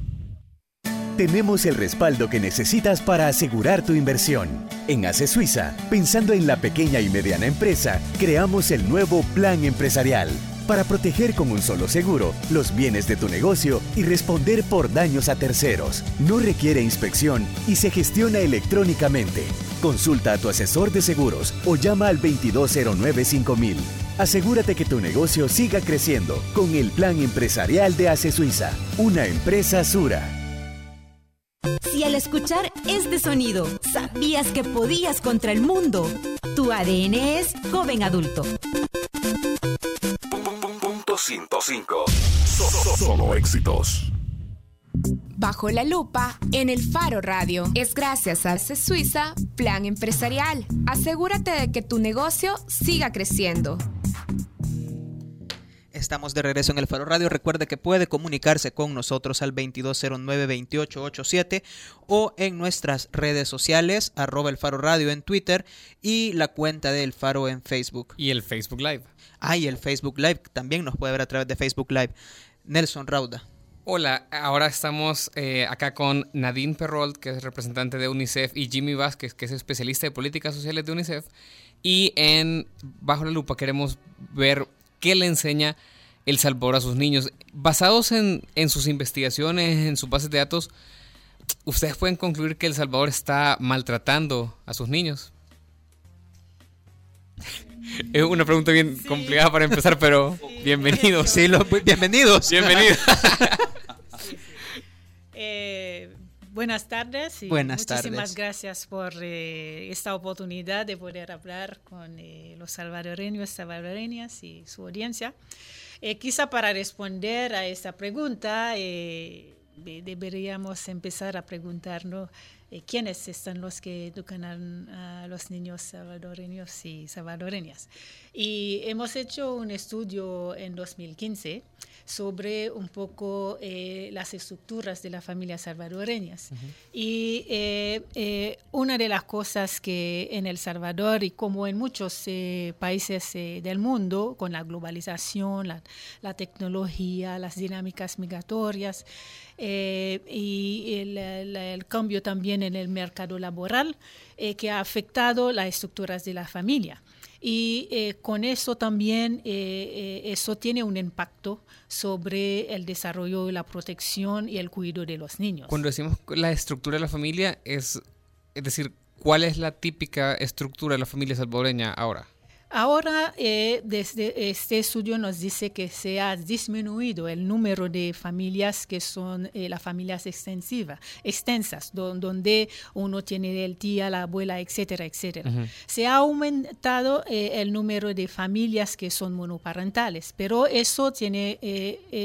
Tenemos el respaldo que necesitas para asegurar tu inversión. En ACE Suiza, pensando en la pequeña y mediana empresa, creamos el nuevo Plan Empresarial para proteger con un solo seguro los bienes de tu negocio y responder por daños a terceros. No requiere inspección y se gestiona electrónicamente. Consulta a tu asesor de seguros o llama al 2209 5000. Asegúrate que tu negocio siga creciendo con el plan empresarial de ACE Suiza, una empresa Sura. Si al escuchar este sonido sabías que podías contra el mundo, tu ADN es joven adulto. Punto 105. Solo éxitos. Bajo la lupa en el Faro Radio. Es gracias a ACE Suiza Plan Empresarial. Asegúrate de que tu negocio siga creciendo. Estamos de regreso en el Faro Radio. Recuerde que puede comunicarse con nosotros al 2209-2887 o en nuestras redes sociales, arroba el Faro Radio en Twitter y la cuenta del Faro en Facebook. Y el Facebook Live. Ah, y el Facebook Live también nos puede ver a través de Facebook Live. Nelson Rauda. Hola, ahora estamos eh, acá con Nadine Perrold, que es representante de UNICEF, y Jimmy Vázquez, que es especialista de políticas sociales de UNICEF. Y en Bajo la Lupa queremos ver qué le enseña El Salvador a sus niños. Basados en, sus investigaciones, en sus bases de datos, ¿ustedes pueden concluir que El Salvador está maltratando a sus niños? Es una pregunta bien complicada para empezar, pero bienvenidos. Sí, bienvenidos. Bienvenidos. Eh, buenas tardes y buenas muchísimas gracias por eh, esta oportunidad de poder hablar con eh, los salvadoreños, salvadoreñas y su audiencia. quizá para responder a esta pregunta deberíamos empezar a preguntarnos quiénes están los que educan a, los niños salvadoreños y salvadoreñas. Y hemos hecho un estudio en 2015 sobre un poco eh, las estructuras de las familias salvadoreñas. Y eh, eh, una de las cosas que en El Salvador y como en muchos países del mundo, con la globalización, la, tecnología, las dinámicas migratorias, y el, cambio también en el mercado laboral que ha afectado las estructuras de la familia y eh, con eso también eh, eh, eso tiene un impacto sobre el desarrollo, la protección y el cuidado de los niños. Cuando decimos la estructura de la familia, es, es decir, ¿cuál es la típica estructura de la familia salvadoreña ahora? Ahora, eh, desde este estudio nos dice que se ha disminuido el número de familias que son eh, las familias extensivas, extensas, donde uno tiene el tía, la abuela, etcétera, etcétera. Se ha aumentado eh, el número de familias que son monoparentales, pero eso tiene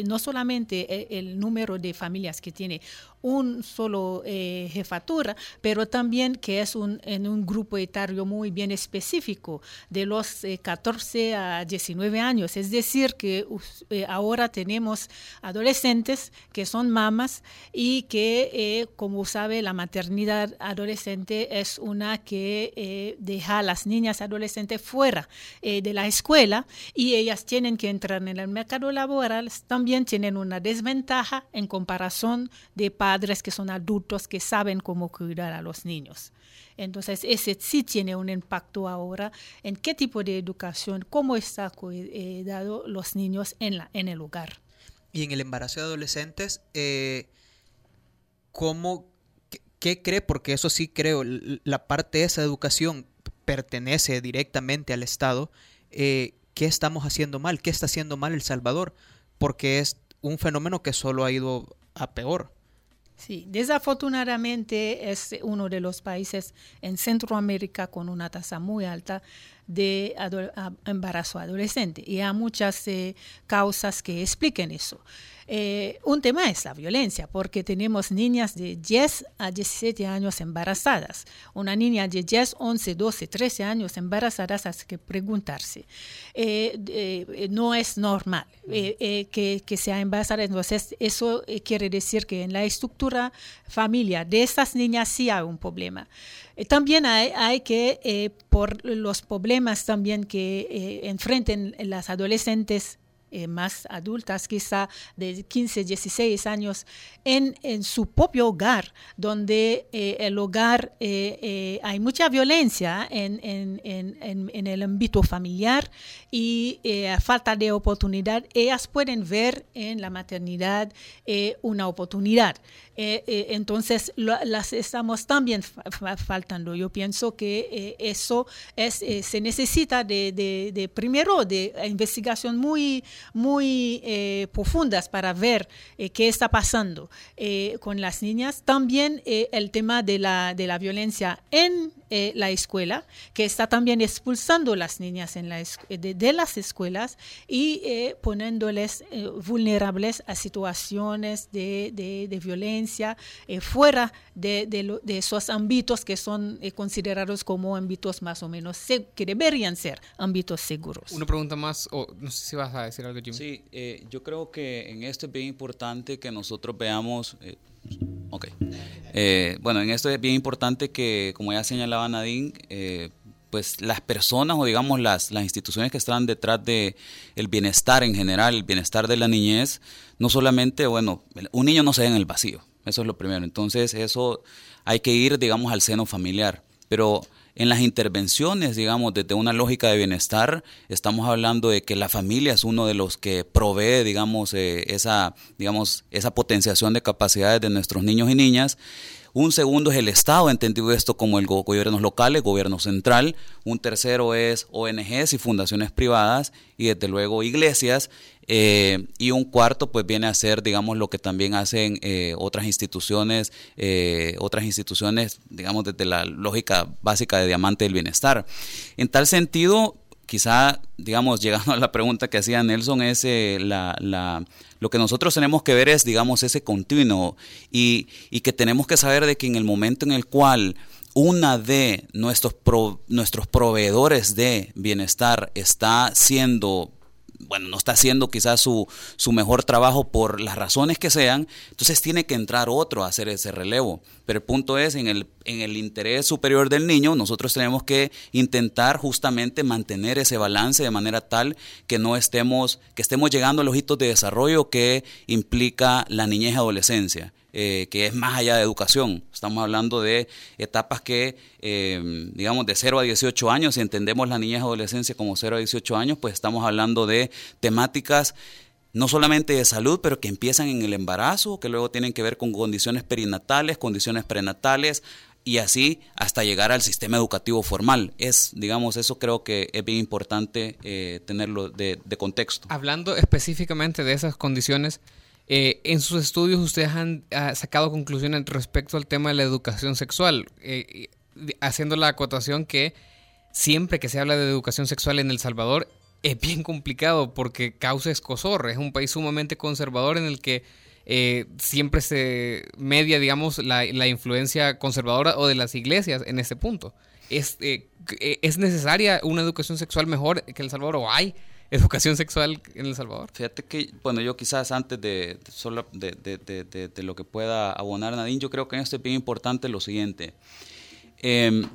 no solamente el número de familias que tiene un solo eh, jefatura, pero también que es un, en un grupo etario muy bien específico, de los 14 eh, a 19 años. Es decir, que eh, ahora tenemos adolescentes que son mamas y que, como sabe, la maternidad adolescente es una que deja a las niñas adolescentes fuera de la escuela y ellas tienen que entrar en el mercado laboral, también tienen una desventaja en comparación de padres padres que son adultos que saben cómo cuidar a los niños. Entonces, ese sí tiene un impacto ahora en qué tipo de educación, cómo está cuidado los niños en, la, en el hogar. Y en el embarazo de adolescentes, eh, ¿cómo, qué, cree? Porque eso sí creo, la parte de esa educación pertenece directamente al Estado. Eh, ¿Qué estamos haciendo mal? ¿Qué está haciendo mal El Salvador? Porque es un fenómeno que solo ha ido a peor. Sí, desafortunadamente es uno de los países en Centroamérica con una tasa muy alta de embarazo adolescente y hay muchas eh, causas que expliquen eso. Eh, un tema es la violencia, porque tenemos niñas de 10 a 17 años embarazadas. Una niña de 10, 11, 12, 13 años embarazadas hace que preguntarse. Eh, eh, no es normal que, que, sea embarazada. Entonces, eso quiere decir que en la estructura familiar de estas niñas sí hay un problema. También hay, hay que, por los problemas también que enfrenten las adolescentes eh, más adultas, quizá de 15, 16 años, en, en su propio hogar, donde eh, el hogar eh, hay mucha violencia en, en, en, el ámbito familiar y falta de oportunidad, ellas pueden ver en la maternidad una oportunidad. entonces, las estamos también faltando. Yo pienso que eso es, se necesita de, de, de primero de investigación muy muy eh, profundas para ver eh, qué está pasando eh, con las niñas. También el tema de la, de la violencia en la escuela, que está también expulsando las niñas en la de, las escuelas y poniéndoles vulnerables a situaciones de, de violencia fuera de, esos ámbitos que son considerados como ámbitos más o menos que deberían ser ámbitos seguros. Una pregunta más, o no sé si vas a decir algo, Jimmy. Sí, yo creo que en esto es bien importante que nosotros veamos Ok. Eh, bueno, en esto es bien importante que, como ya señalaba Nadine, eh, pues las personas o digamos las, las instituciones que están detrás de el bienestar en general, el bienestar de la niñez, no solamente, bueno, un niño no se ve en el vacío, eso es lo primero. Entonces, eso hay que ir, digamos, al seno familiar. Pero en las intervenciones, digamos, desde una lógica de bienestar, estamos hablando de que la familia es uno de los que provee, digamos, eh, esa, digamos, esa potenciación de capacidades de nuestros niños y niñas. Un segundo es el Estado, entendido esto como el gobiernos locales, gobierno central. Un tercero es ONGs y fundaciones privadas y desde luego iglesias. Eh, y un cuarto pues viene a ser, digamos, lo que también hacen eh, otras instituciones, eh, otras instituciones, digamos, desde la lógica básica de diamante del bienestar. En tal sentido, quizá, digamos, llegando a la pregunta que hacía Nelson, es la, la, lo que nosotros tenemos que ver es, digamos, ese continuo y, y, que tenemos que saber de que en el momento en el cual una de nuestros, nuestros proveedores de bienestar está siendo bueno, no está haciendo quizás su, su mejor trabajo por las razones que sean, entonces tiene que entrar otro a hacer ese relevo. Pero el punto es, en el, en el interés superior del niño, nosotros tenemos que intentar justamente mantener ese balance de manera tal que no estemos, que estemos llegando a los hitos de desarrollo que implica la niñez y adolescencia. Eh, que es más allá de educación. Estamos hablando de etapas que, eh, digamos, de 0 a 18 años, si entendemos la niñez y adolescencia como 0 a 18 años, pues estamos hablando de temáticas no solamente de salud, pero que empiezan en el embarazo, que luego tienen que ver con condiciones perinatales, condiciones prenatales, y así hasta llegar al sistema educativo formal. Es, digamos, eso creo que es bien importante eh, tenerlo de, de contexto. Hablando específicamente de esas condiciones, eh, en sus estudios ustedes han sacado conclusiones respecto al tema de la educación sexual, eh, haciendo la acotación que siempre que se habla de educación sexual en El Salvador es bien complicado porque causa escosor, es un país sumamente conservador en el que eh, siempre se media, digamos, la, influencia conservadora o de las iglesias en ese punto. ¿Es, ¿Es necesaria una educación sexual mejor que El Salvador o hay educación sexual en El Salvador? Fíjate que, bueno, yo quizás antes de, solo de, de, de, lo que pueda abonar Nadine, yo creo que en esto es bien importante lo siguiente. Em,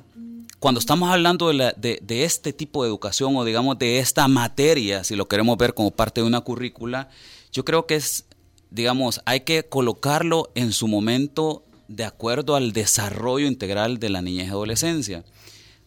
cuando estamos hablando de, de, este tipo de educación o digamos de esta materia, si lo queremos ver como parte de una currícula, yo creo que es, digamos, hay que colocarlo en su momento de acuerdo al desarrollo integral de la niñez y adolescencia.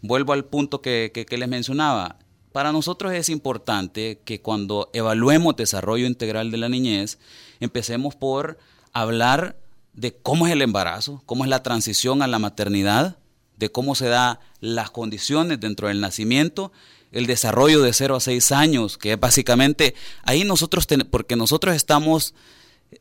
Vuelvo al punto que, que les mencionaba. Para nosotros es importante que cuando evaluemos desarrollo integral de la niñez, empecemos por hablar de cómo es el embarazo, cómo es la transición a la maternidad, de cómo se dan las condiciones dentro del nacimiento, el desarrollo de 0 a 6 años, que es básicamente ahí nosotros, porque nosotros estamos,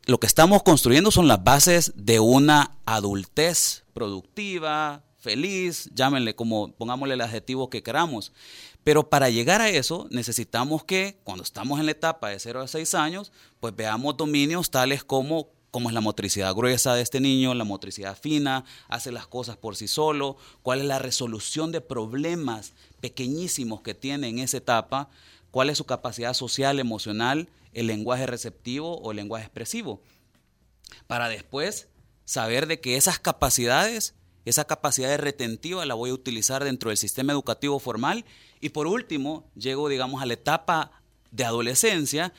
lo que estamos construyendo son las bases de una adultez productiva, feliz, llámenle como, pongámosle el adjetivo que queramos. Pero para llegar a eso necesitamos que cuando estamos en la etapa de 0 a 6 años, pues veamos dominios tales como cómo es la motricidad gruesa de este niño, la motricidad fina, hace las cosas por sí solo, cuál es la resolución de problemas pequeñísimos que tiene en esa etapa, cuál es su capacidad social, emocional, el lenguaje receptivo o el lenguaje expresivo. Para después saber de que esas capacidades, esa capacidad retentiva la voy a utilizar dentro del sistema educativo formal y por último, llego, digamos, a la etapa de adolescencia,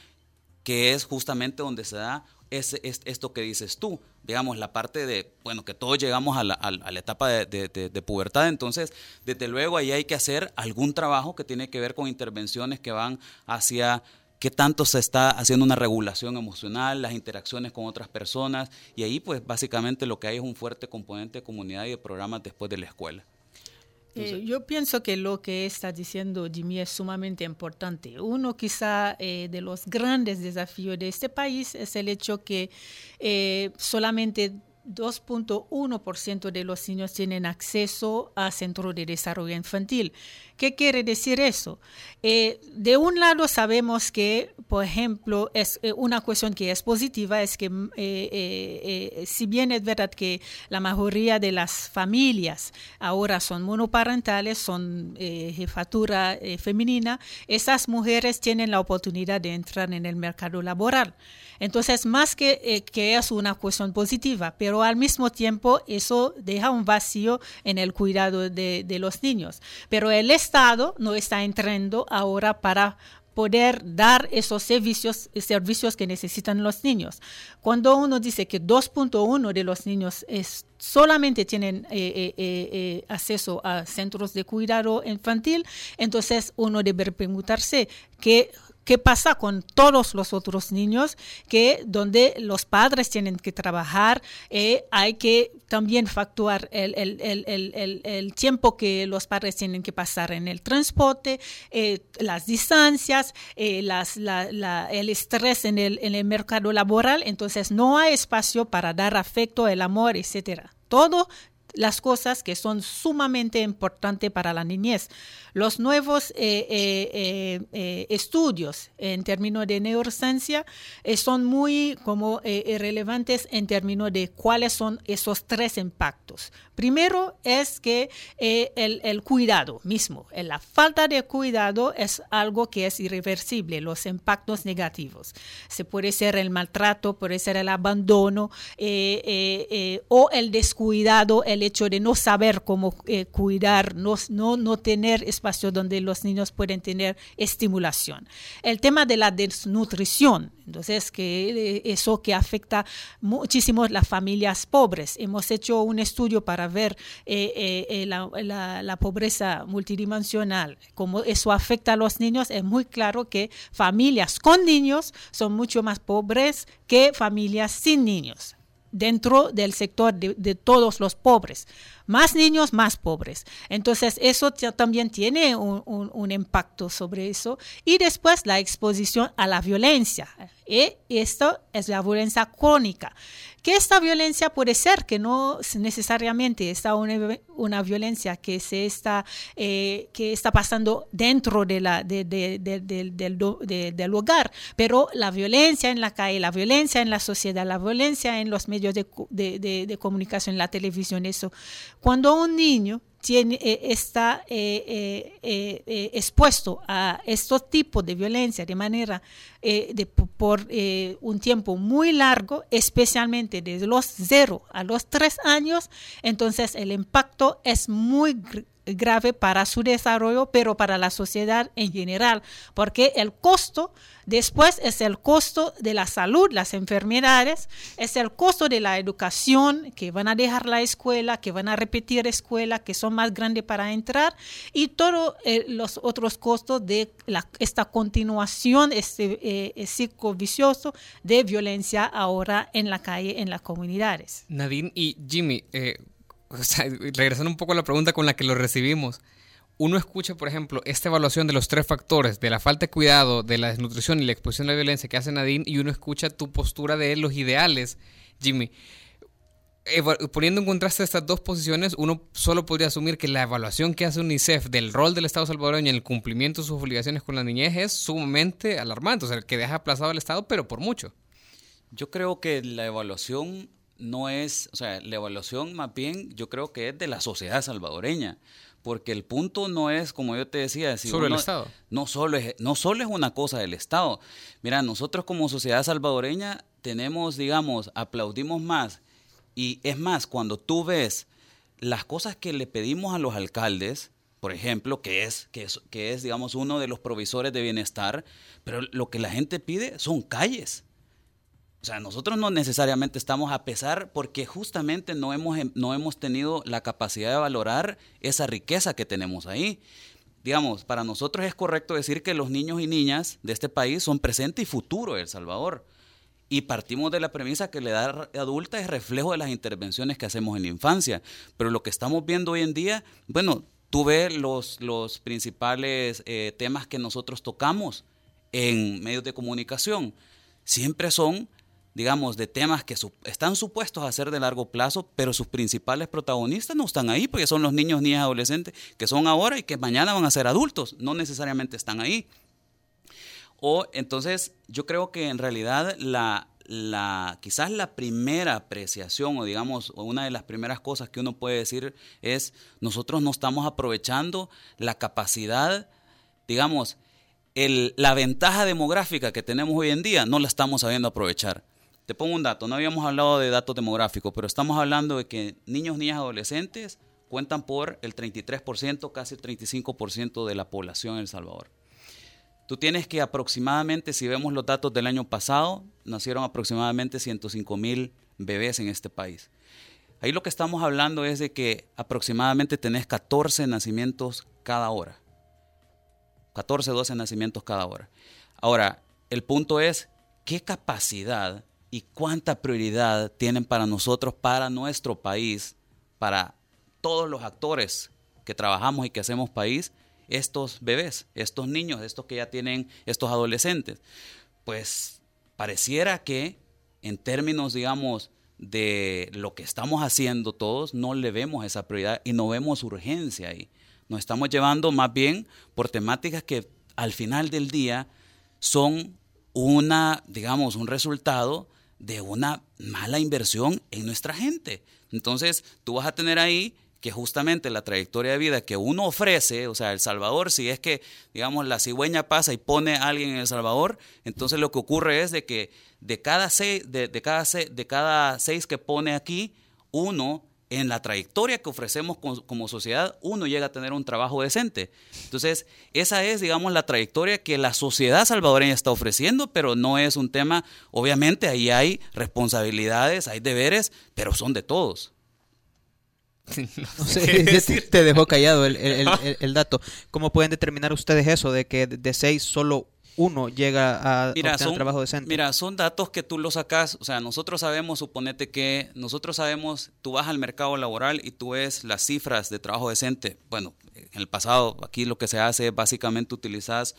que es justamente donde se da ese, esto que dices tú, digamos, la parte de, bueno, que todos llegamos a la, etapa de, de, pubertad, entonces, desde luego ahí hay que hacer algún trabajo que tiene que ver con intervenciones que van hacia qué tanto se está haciendo una regulación emocional, las interacciones con otras personas, y ahí pues básicamente lo que hay es un fuerte componente de comunidad y de programas después de la escuela. Eh, yo pienso que lo que está diciendo Jimmy es sumamente importante. Uno quizá eh, de los grandes desafíos de este país es el hecho que eh, solamente 2.1% de los niños tienen acceso a centro de desarrollo infantil. ¿Qué quiere decir eso? Eh, de un lado sabemos que, por ejemplo, es eh, una cuestión que es positiva, es que eh, si bien es verdad que la mayoría de las familias ahora son monoparentales, son jefatura femenina, esas mujeres tienen la oportunidad de entrar en el mercado laboral. Entonces, más que, que es una cuestión positiva, pero al mismo tiempo eso deja un vacío en el cuidado de, de los niños. Pero el Estado no está entrando ahora para poder dar esos servicios, servicios que necesitan los niños. Cuando uno dice que 2.1 de los niños es, solamente tienen eh, eh, eh, acceso a centros de cuidado infantil, entonces uno debe preguntarse qué ¿Qué pasa con todos los otros niños que donde los padres tienen que trabajar? Eh, hay que también factuar el, el, tiempo que los padres tienen que pasar en el transporte, eh, las distancias, eh, el estrés en el, en el mercado laboral. Entonces no hay espacio para dar afecto, el amor, etcétera. Todo las cosas que son sumamente importantes para la niñez. Los nuevos eh, eh, eh, estudios en términos de neurociencia son muy como relevantes en términos de cuáles son esos tres impactos. Primero es que el, el, cuidado mismo, la falta de cuidado es algo que es irreversible, los impactos negativos. Se puede ser el maltrato, puede ser el abandono o el descuidado, el hecho de no saber cómo eh, cuidar, no, no, tener espacio donde los niños pueden tener estimulación. El tema de la desnutrición, entonces, que eh, eso que afecta muchísimo las familias pobres. Hemos hecho un estudio para ver eh, la, la, pobreza multidimensional, cómo eso afecta a los niños. Es muy claro que familias con niños son mucho más pobres que familias sin niños dentro del sector de, todos los pobres. Más niños, más pobres. Entonces, eso también tiene un, impacto sobre eso. Y después la exposición a la violencia. Y esto es la violencia crónica que esta violencia puede ser que no necesariamente está una, una violencia que se está eh, que está pasando dentro de la de, del, del hogar. Pero la violencia en la calle la violencia en la sociedad la violencia en los medios de, comunicación la televisión eso. Cuando un niño tiene, eh, está eh, eh, expuesto a estos tipos de violencia de manera de, por un tiempo muy largo, especialmente desde los 0 a los 3 años, entonces el impacto es muy grave para su desarrollo, pero para la sociedad en general, porque el costo después es el costo de la salud, las enfermedades, es el costo de la educación, que van a dejar la escuela, que van a repetir escuela, que son más grandes para entrar, y todos eh, los otros costos de esta continuación, este eh, ciclo vicioso de violencia ahora en la calle, en las comunidades. Nadine y Jimmy, eh, regresando un poco a la pregunta con la que lo recibimos, uno escucha, por ejemplo, esta evaluación de los tres factores, de la falta de cuidado, de la desnutrición y la exposición a la violencia que hace Nadine, y uno escucha tu postura de los ideales, Jimmy. Poniendo en contraste estas dos posiciones, uno solo podría asumir que la evaluación que hace UNICEF del rol del Estado salvadoreño en el cumplimiento de sus obligaciones con la niñez es sumamente alarmante, o sea, que deja aplazado al Estado, pero por mucho. Yo creo que la evaluación no es, o sea, la evaluación más bien yo creo que es de la sociedad salvadoreña, porque el punto no es, como yo te decía, si el Estado. No solo, es, no solo es una cosa del Estado. Mira, nosotros como sociedad salvadoreña tenemos, digamos, aplaudimos más. Y es más, cuando tú ves las cosas que le pedimos a los alcaldes, por ejemplo, que es, que es, que es digamos, uno de los provisores de bienestar, pero lo que la gente pide son calles o sea, nosotros no necesariamente estamos a pesar porque justamente no hemos, em, no hemos tenido la capacidad de valorar esa riqueza que tenemos ahí. Digamos, para nosotros es correcto decir que los niños y niñas de este país son presente y futuro de El Salvador. Y partimos de la premisa que la edad adulta es reflejo de las intervenciones que hacemos en la infancia. Pero lo que estamos viendo hoy en día, bueno, tú ves los, los principales eh, temas que nosotros tocamos en medios de comunicación. Siempre son digamos, de temas que están supuestos a ser de largo plazo, pero sus principales protagonistas no están ahí, porque son los niños, niñas, adolescentes que son ahora y que mañana van a ser adultos, no necesariamente están ahí. O entonces yo creo que en realidad la, la, quizás la primera apreciación o digamos una de las primeras cosas que uno puede decir es nosotros no estamos aprovechando la capacidad, digamos, el, la ventaja demográfica que tenemos hoy en día no la estamos sabiendo aprovechar. Te pongo un dato, no habíamos hablado de datos demográficos, pero estamos hablando de que niños, niñas, adolescentes cuentan por el 33%, casi el 35% de la población en El Salvador. Tú tienes que aproximadamente, si vemos los datos del año pasado, nacieron aproximadamente 105 mil bebés en este país. Ahí lo que estamos hablando es de que aproximadamente tenés 14 nacimientos cada hora. 14, 12 nacimientos cada hora. Ahora, el punto es, ¿qué capacidad y cuánta prioridad tienen para nosotros, para nuestro país, para todos los actores que trabajamos y que hacemos país, estos bebés, estos niños, estos que ya tienen, estos adolescentes? Pues pareciera que en términos, digamos, de lo que estamos haciendo todos, no le vemos esa prioridad y no vemos urgencia ahí. Nos estamos llevando más bien por temáticas que al final del día son una, digamos, un resultado de una mala inversión en nuestra gente. Entonces, tú vas a tener ahí que justamente la trayectoria de vida que uno ofrece, o sea, El Salvador, si es que, digamos, la cigüeña pasa y pone a alguien en El Salvador, entonces lo que ocurre es de que de cada seis, de, cada, de cada seis que pone aquí, uno en la trayectoria que ofrecemos como sociedad, uno llega a tener un trabajo decente. Entonces, esa es, digamos, la trayectoria que la sociedad salvadoreña está ofreciendo, pero no es un tema, obviamente ahí hay responsabilidades, hay deberes, pero son de todos. No sé, te, dejó callado el, el, dato. ¿Cómo pueden determinar ustedes eso de que de seis solo uno llega a mira, un trabajo decente. Mira, son datos que tú los sacas, o sea, nosotros sabemos, suponete que nosotros sabemos, tú vas al mercado laboral y tú ves las cifras de trabajo decente. Bueno, en el pasado aquí lo que se hace es básicamente utilizas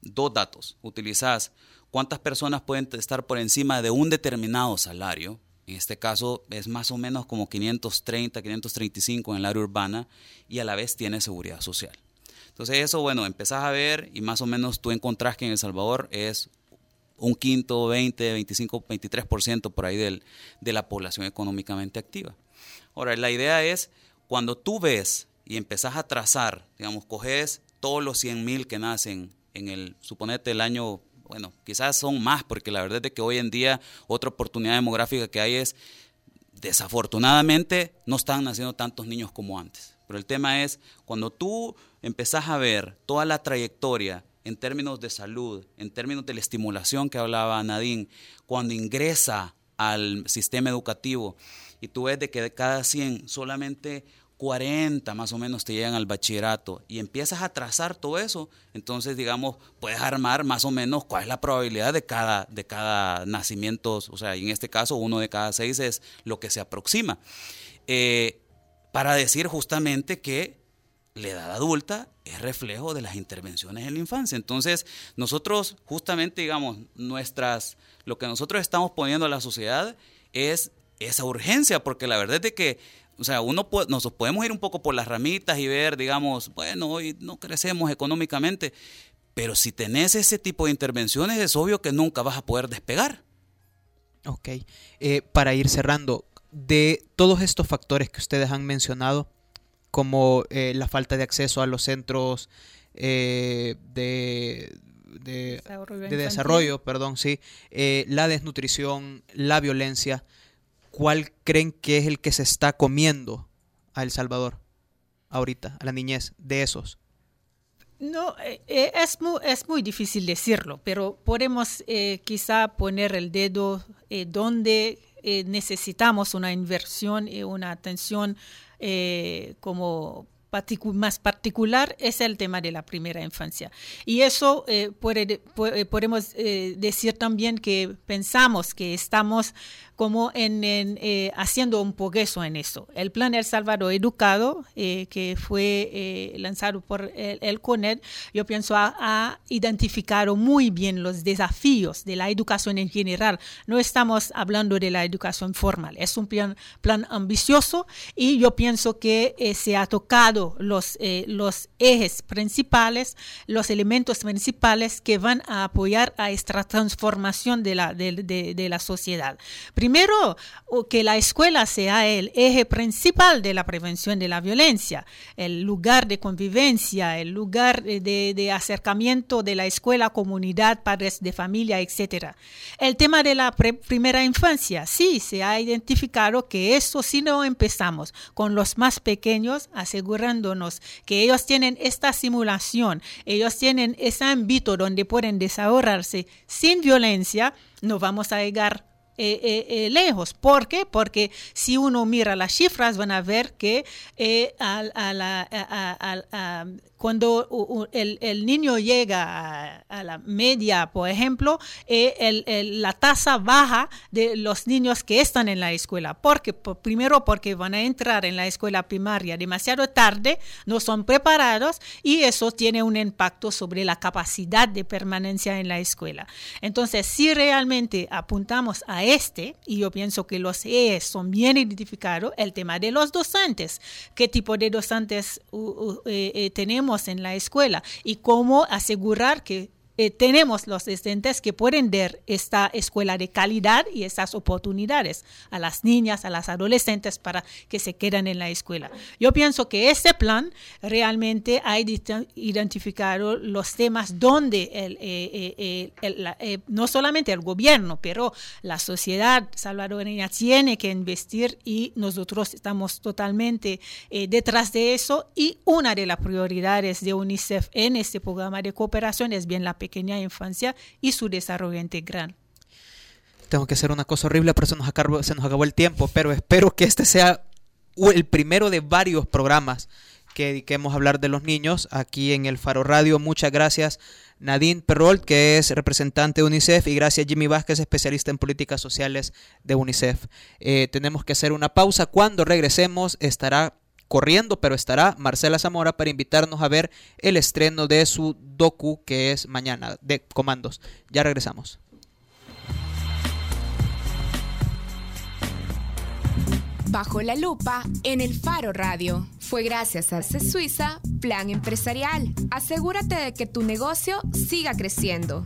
dos datos. Utilizas cuántas personas pueden estar por encima de un determinado salario. En este caso es más o menos como 530, 535 en el área urbana y a la vez tiene seguridad social. Entonces eso, bueno, empezás a ver y más o menos tú encontrás que en El Salvador es un quinto, 20, 25, 23% por ahí del, de la población económicamente activa. Ahora, la idea es, cuando tú ves y empezás a trazar, digamos, coges todos los 100 mil que nacen en el, suponete, el año, bueno, quizás son más, porque la verdad es que hoy en día otra oportunidad demográfica que hay es, desafortunadamente, no están naciendo tantos niños como antes. Pero el tema es, cuando tú empezás a ver toda la trayectoria en términos de salud, en términos de la estimulación que hablaba Nadine, cuando ingresa al sistema educativo y tú ves de que de cada 100 solamente 40 más o menos te llegan al bachillerato y empiezas a trazar todo eso, entonces digamos, puedes armar más o menos cuál es la probabilidad de cada, de cada nacimiento, o sea, en este caso uno de cada seis es lo que se aproxima. Eh, para decir justamente que la edad adulta es reflejo de las intervenciones en la infancia. Entonces, nosotros justamente, digamos, nuestras, lo que nosotros estamos poniendo a la sociedad es esa urgencia, porque la verdad es que, o sea, uno nos podemos ir un poco por las ramitas y ver, digamos, bueno, hoy no crecemos económicamente, pero si tenés ese tipo de intervenciones, es obvio que nunca vas a poder despegar. Ok, eh, para ir cerrando, de todos estos factores que ustedes han mencionado, como eh, la falta de acceso a los centros eh, de, de, desarrollo, perdón, sí, eh, la desnutrición, la violencia, ¿cuál creen que es el que se está comiendo a El Salvador ahorita, a la niñez de esos? No, es muy, es muy difícil decirlo, pero podemos quizá poner el dedo donde eh, necesitamos una inversión y una atención eh, como más particular es el tema de la primera infancia. Y eso eh, puede, podemos decir también que pensamos que estamos como en, eh, haciendo un progreso en eso. El plan El Salvador Educado, eh, que fue eh, lanzado por el, el, CONED, yo pienso ha, identificado muy bien los desafíos de la educación en general. No estamos hablando de la educación formal, es un plan, plan ambicioso y yo pienso que se ha tocado los, los ejes principales, los elementos principales que van a apoyar a esta transformación de la, de, la sociedad. Que la escuela sea el eje principal de la prevención de la violencia, el lugar de convivencia, el lugar de, acercamiento de la escuela, comunidad, padres de familia, etc. El tema de la primera infancia, sí, se ha identificado que eso si no empezamos con los más pequeños, asegurándonos que ellos tienen esta simulación, ellos tienen ese ámbito donde pueden desahogarse sin violencia, no vamos a llegar eh, eh, eh, lejos. ¿Por qué? Porque si uno mira las cifras van a ver que cuando el, niño llega a, la media, por ejemplo, la tasa baja de los niños que están en la escuela. Porque, primero porque van a entrar en la escuela primaria demasiado tarde, no son preparados y eso tiene un impacto sobre la capacidad de permanencia en la escuela. Entonces, si realmente apuntamos a este, y yo pienso que los EES son bien identificados, el tema de los docentes, qué tipo de docentes eh, eh, tenemos en la escuela y cómo asegurar que eh, tenemos los estudiantes que pueden dar esta escuela de calidad y estas oportunidades a las niñas, a las adolescentes para que se queden en la escuela. Yo pienso que este plan realmente ha identificado los temas donde eh, eh, no solamente el gobierno, pero la sociedad salvadoreña tiene que investir y nosotros estamos totalmente detrás de eso y una de las prioridades de UNICEF en este programa de cooperación es bien la pequeña infancia y su desarrollo integral. Tengo que hacer una cosa horrible, pero se nos acabó, se nos acabó el tiempo, pero espero que este sea el primero de varios programas que dediquemos a hablar de los niños aquí en el Faro Radio. Muchas gracias Nadine Perrolt, que es representante de UNICEF, y gracias Jimmy Vázquez, especialista en políticas sociales de UNICEF. Eh, tenemos que hacer una pausa. Cuando regresemos estará corriendo, pero estará Marcela Zamora para invitarnos a ver el estreno de su docu que es mañana de comandos. Ya regresamos. Bajo la lupa en el Faro Radio. Fue gracias a C Suiza Plan Empresarial. Asegúrate de que tu negocio siga creciendo.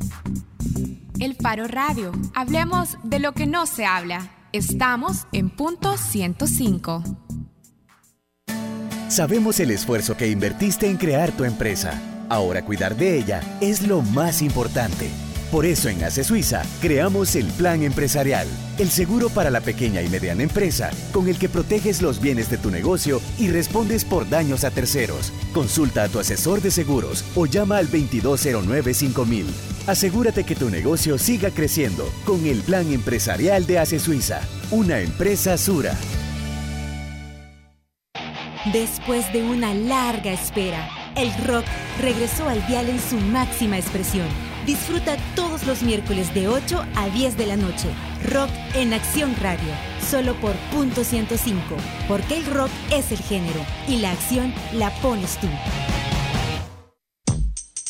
El Faro Radio. Hablemos de lo que no se habla. Estamos en punto 105. Sabemos el esfuerzo que invertiste en crear tu empresa. Ahora cuidar de ella es lo más importante. Por eso en ACE Suiza creamos el Plan Empresarial, el seguro para la pequeña y mediana empresa, con el que proteges los bienes de tu negocio y respondes por daños a terceros. Consulta a tu asesor de seguros o llama al 2209-5000. Asegúrate que tu negocio siga creciendo con el Plan Empresarial de ACE Suiza, una empresa Sura. Después de una larga espera, el rock regresó al dial en su máxima expresión. Disfruta todos los miércoles de 8 a 10 de la noche. Rock en Acción Radio, solo por punto 105, porque el rock es el género y la acción la pones tú.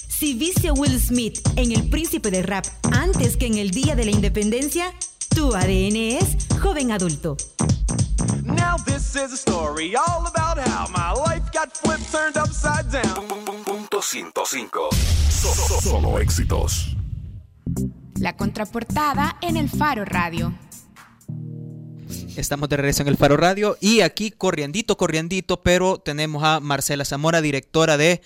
Si viste a Will Smith en El Príncipe de Rap antes que en el Día de la Independencia, tu ADN es joven adulto. Now this is a story all about how my life got flipped, turned upside down. Punto 105. solo éxitos. La contraportada en el Faro Radio. Estamos de regreso en el Faro Radio y aquí corriendito, corriendito, pero tenemos a Marcela Zamora, directora de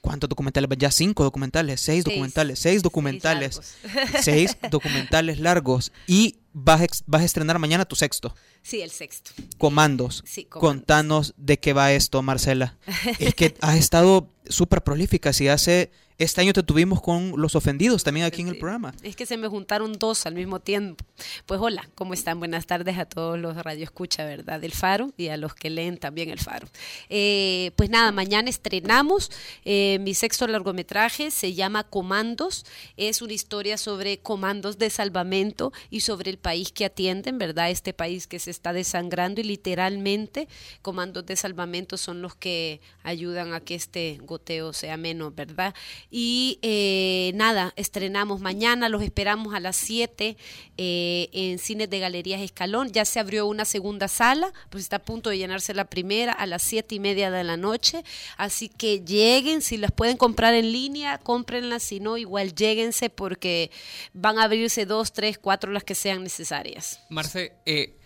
¿Cuántos documentales? Ya cinco documentales, seis, documentales, seis documentales, seis, documentales largos. Y vas a, vas a estrenar mañana tu sexto. Sí, el sexto. Comandos. Sí, Contanos de qué va esto, Marcela. es que has estado súper prolífica. Si hace Este año te tuvimos con los ofendidos también aquí en el programa. Es que se me juntaron dos al mismo tiempo. Pues hola, ¿cómo están? Buenas tardes a todos los radioescucha, ¿verdad? Del Faro y a los que leen también el Faro. Eh, pues nada, mañana estrenamos eh, mi sexto largometraje, se llama Comandos. Es una historia sobre comandos de salvamento y sobre el país que atienden, ¿verdad? Este país que se está desangrando y literalmente comandos de salvamento son los que ayudan a que este goteo sea menos, ¿verdad? Y eh, nada, estrenamos mañana, los esperamos a las 7 eh, en Cines de Galerías Escalón. Ya se abrió una segunda sala, pues está a punto de llenarse la primera a las 7 y media de la noche. Así que lleguen, si las pueden comprar en línea, cómprenlas, si no, igual lléguense porque van a abrirse dos, tres, cuatro las que sean necesarias. Marce, eh,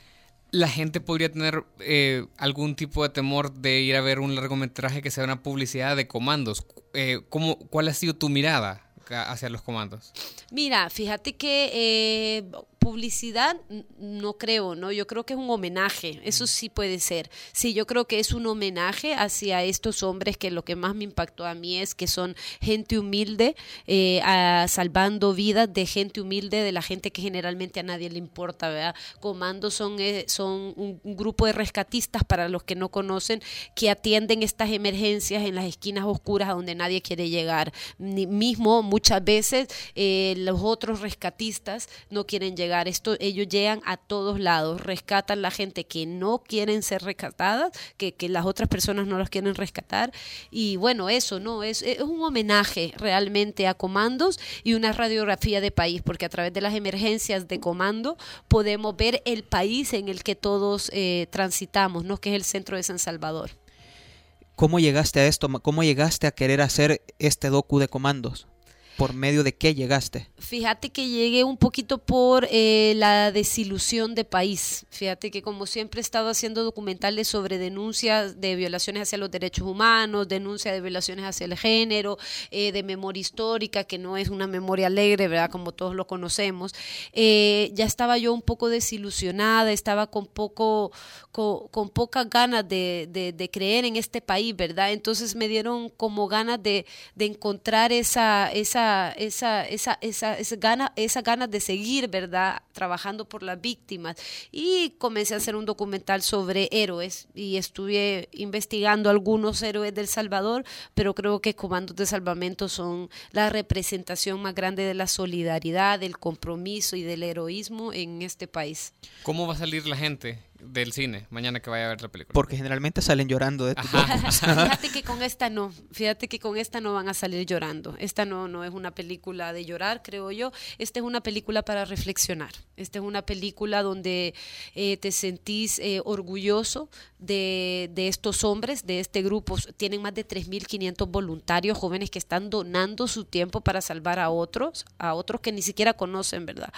la gente podría tener eh, algún tipo de temor de ir a ver un largometraje que sea una publicidad de comandos. Eh, ¿cómo, ¿Cuál ha sido tu mirada hacia los comandos? Mira, fíjate que eh, publicidad no creo, ¿no? Yo creo que es un homenaje, eso sí puede ser. Sí, yo creo que es un homenaje hacia estos hombres que lo que más me impactó a mí es que son gente humilde, eh, salvando vidas de gente humilde, de la gente que generalmente a nadie le importa, ¿verdad? Comandos son, eh, son un, grupo de rescatistas, para los que no conocen, que atienden estas emergencias en las esquinas oscuras a donde nadie quiere llegar. Ni, mismo muchas veces eh, los otros rescatistas no quieren llegar esto, ellos llegan a todos lados, rescatan la gente que no quieren ser rescatadas, que, las otras personas no los quieren rescatar. Y bueno, eso, ¿no? Es, es un homenaje realmente a comandos y una radiografía de país, porque a través de las emergencias de comando podemos ver el país en el que todos eh, transitamos, ¿no? Que es el centro de San Salvador. ¿Cómo llegaste a esto? ¿Cómo llegaste a querer hacer este docu de comandos? ¿Por medio de qué llegaste? Fíjate que llegué un poquito por eh, la desilusión de país. Fíjate que como siempre he estado haciendo documentales sobre denuncias de violaciones hacia los derechos humanos, denuncias de violaciones hacia el género, eh, de memoria histórica, que no es una memoria alegre, ¿verdad? Como todos lo conocemos. Eh, ya estaba yo un poco desilusionada, estaba con poco, con, pocas ganas de, de, creer en este país, ¿verdad? Entonces me dieron como ganas de, de encontrar esa, esa esa, esa, esa, esa, gana, esa ganas de seguir, ¿verdad? Trabajando por las víctimas. Y comencé a hacer un documental sobre héroes y estuve investigando algunos héroes del Salvador, pero creo que Comandos de Salvamento son la representación más grande de la solidaridad, del compromiso y del heroísmo en este país. ¿Cómo va a salir la gente? Del cine mañana que vaya a ver la película. Porque generalmente salen llorando de tu Fíjate que con esta no, fíjate que con esta no van a salir llorando. Esta no, no es una película de llorar, creo yo. Esta es una película para reflexionar. Esta es una película donde eh, te sentís eh, orgulloso de, de, estos hombres, de este grupo. Tienen más de 3.500 voluntarios jóvenes que están donando su tiempo para salvar a otros, a otros que ni siquiera conocen, ¿verdad?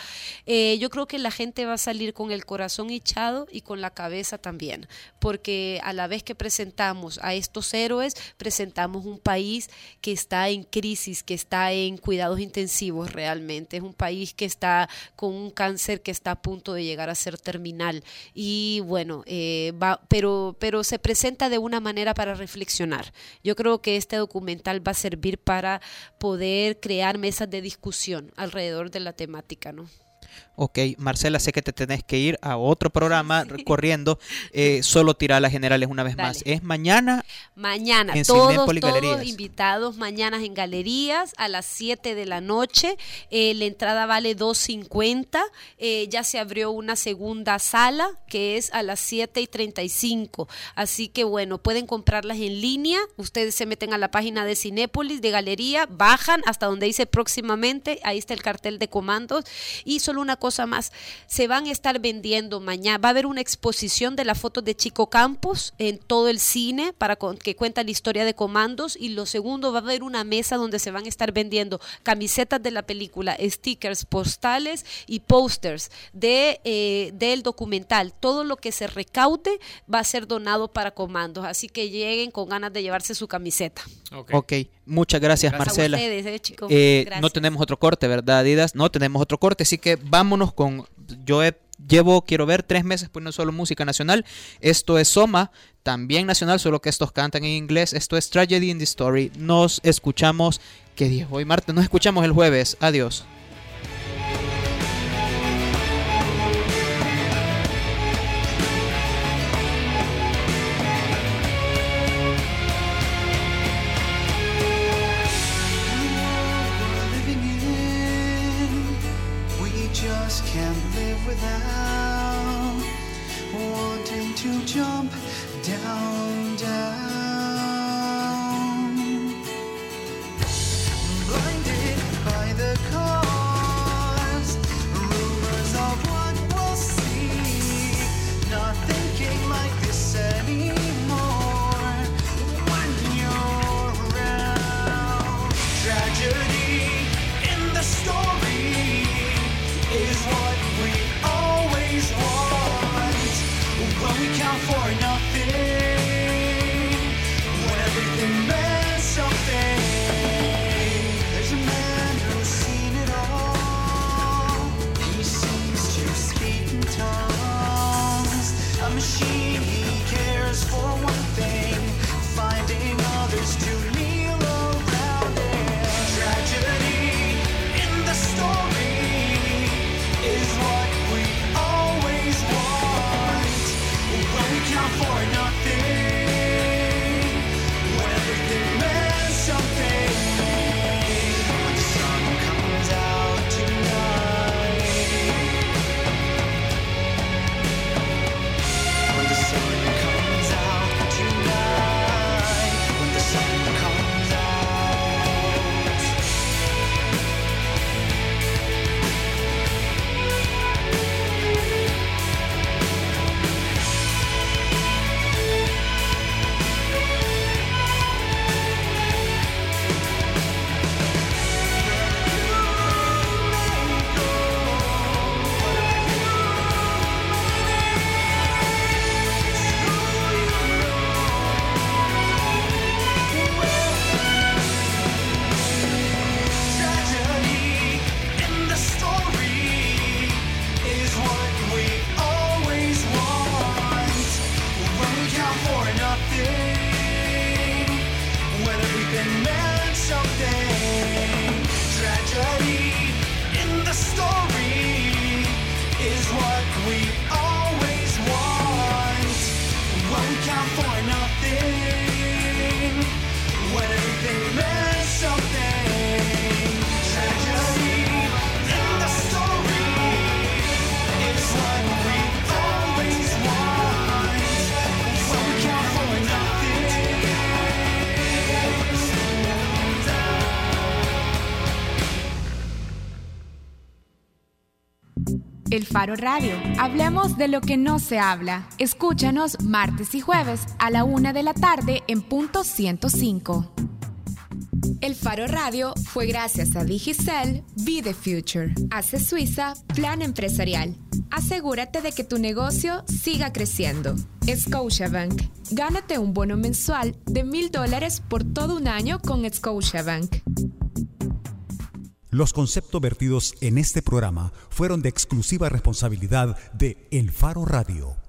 Eh, yo creo que la gente va a salir con el corazón hinchado y con la cabeza también, porque a la vez que presentamos a estos héroes, presentamos un país que está en crisis, que está en cuidados intensivos realmente, es un país que está con un cáncer que está a punto de llegar a ser terminal y bueno, eh, va, pero, pero se presenta de una manera para reflexionar. Yo creo que este documental va a servir para poder crear mesas de discusión alrededor de la temática, ¿no? Ok, Marcela, sé que te tenés que ir a otro programa corriendo. Eh, solo tirar las generales una vez más. Es mañana. Mañana, todos, todos invitados mañana en galerías a las 7 de la noche. Eh, la entrada vale 2.50. Eh, ya se abrió una segunda sala que es a las 7 y 35. Así que bueno, pueden comprarlas en línea. Ustedes se meten a la página de Cinépolis, de galería, bajan hasta donde dice próximamente. Ahí está el cartel de comandos. Y solo una cosa más, se van a estar vendiendo mañana, va a haber una exposición de la foto de Chico Campos en todo el cine para que cuenta la historia de comandos y lo segundo va a haber una mesa donde se van a estar vendiendo camisetas de la película, stickers, postales y posters de, eh, del documental. Todo lo que se recaute va a ser donado para comandos, así que lleguen con ganas de llevarse su camiseta. Ok, muchas gracias, Marcela. Eh, eh, no tenemos otro corte, ¿verdad, Adidas? No tenemos otro corte, así que vámonos con... Yo llevo, quiero ver, tres meses poniendo solo música nacional. Esto es Soma, también nacional, solo que estos cantan en inglés. Esto es Tragedy in the Story. Nos escuchamos, ¿qué día? Hoy martes, nos escuchamos el jueves. Adiós. El Faro Radio. Hablemos de lo que no se habla. Escúchanos martes y jueves a la una de la tarde en punto 105. El Faro Radio fue gracias a Digicel Be the Future. Hace Suiza Plan Empresarial. Asegúrate de que tu negocio siga creciendo. Scotiabank. Gánate un bono mensual de mil dólares por todo un año con Scotiabank. Los conceptos vertidos en este programa fueron de exclusiva responsabilidad de El Faro Radio.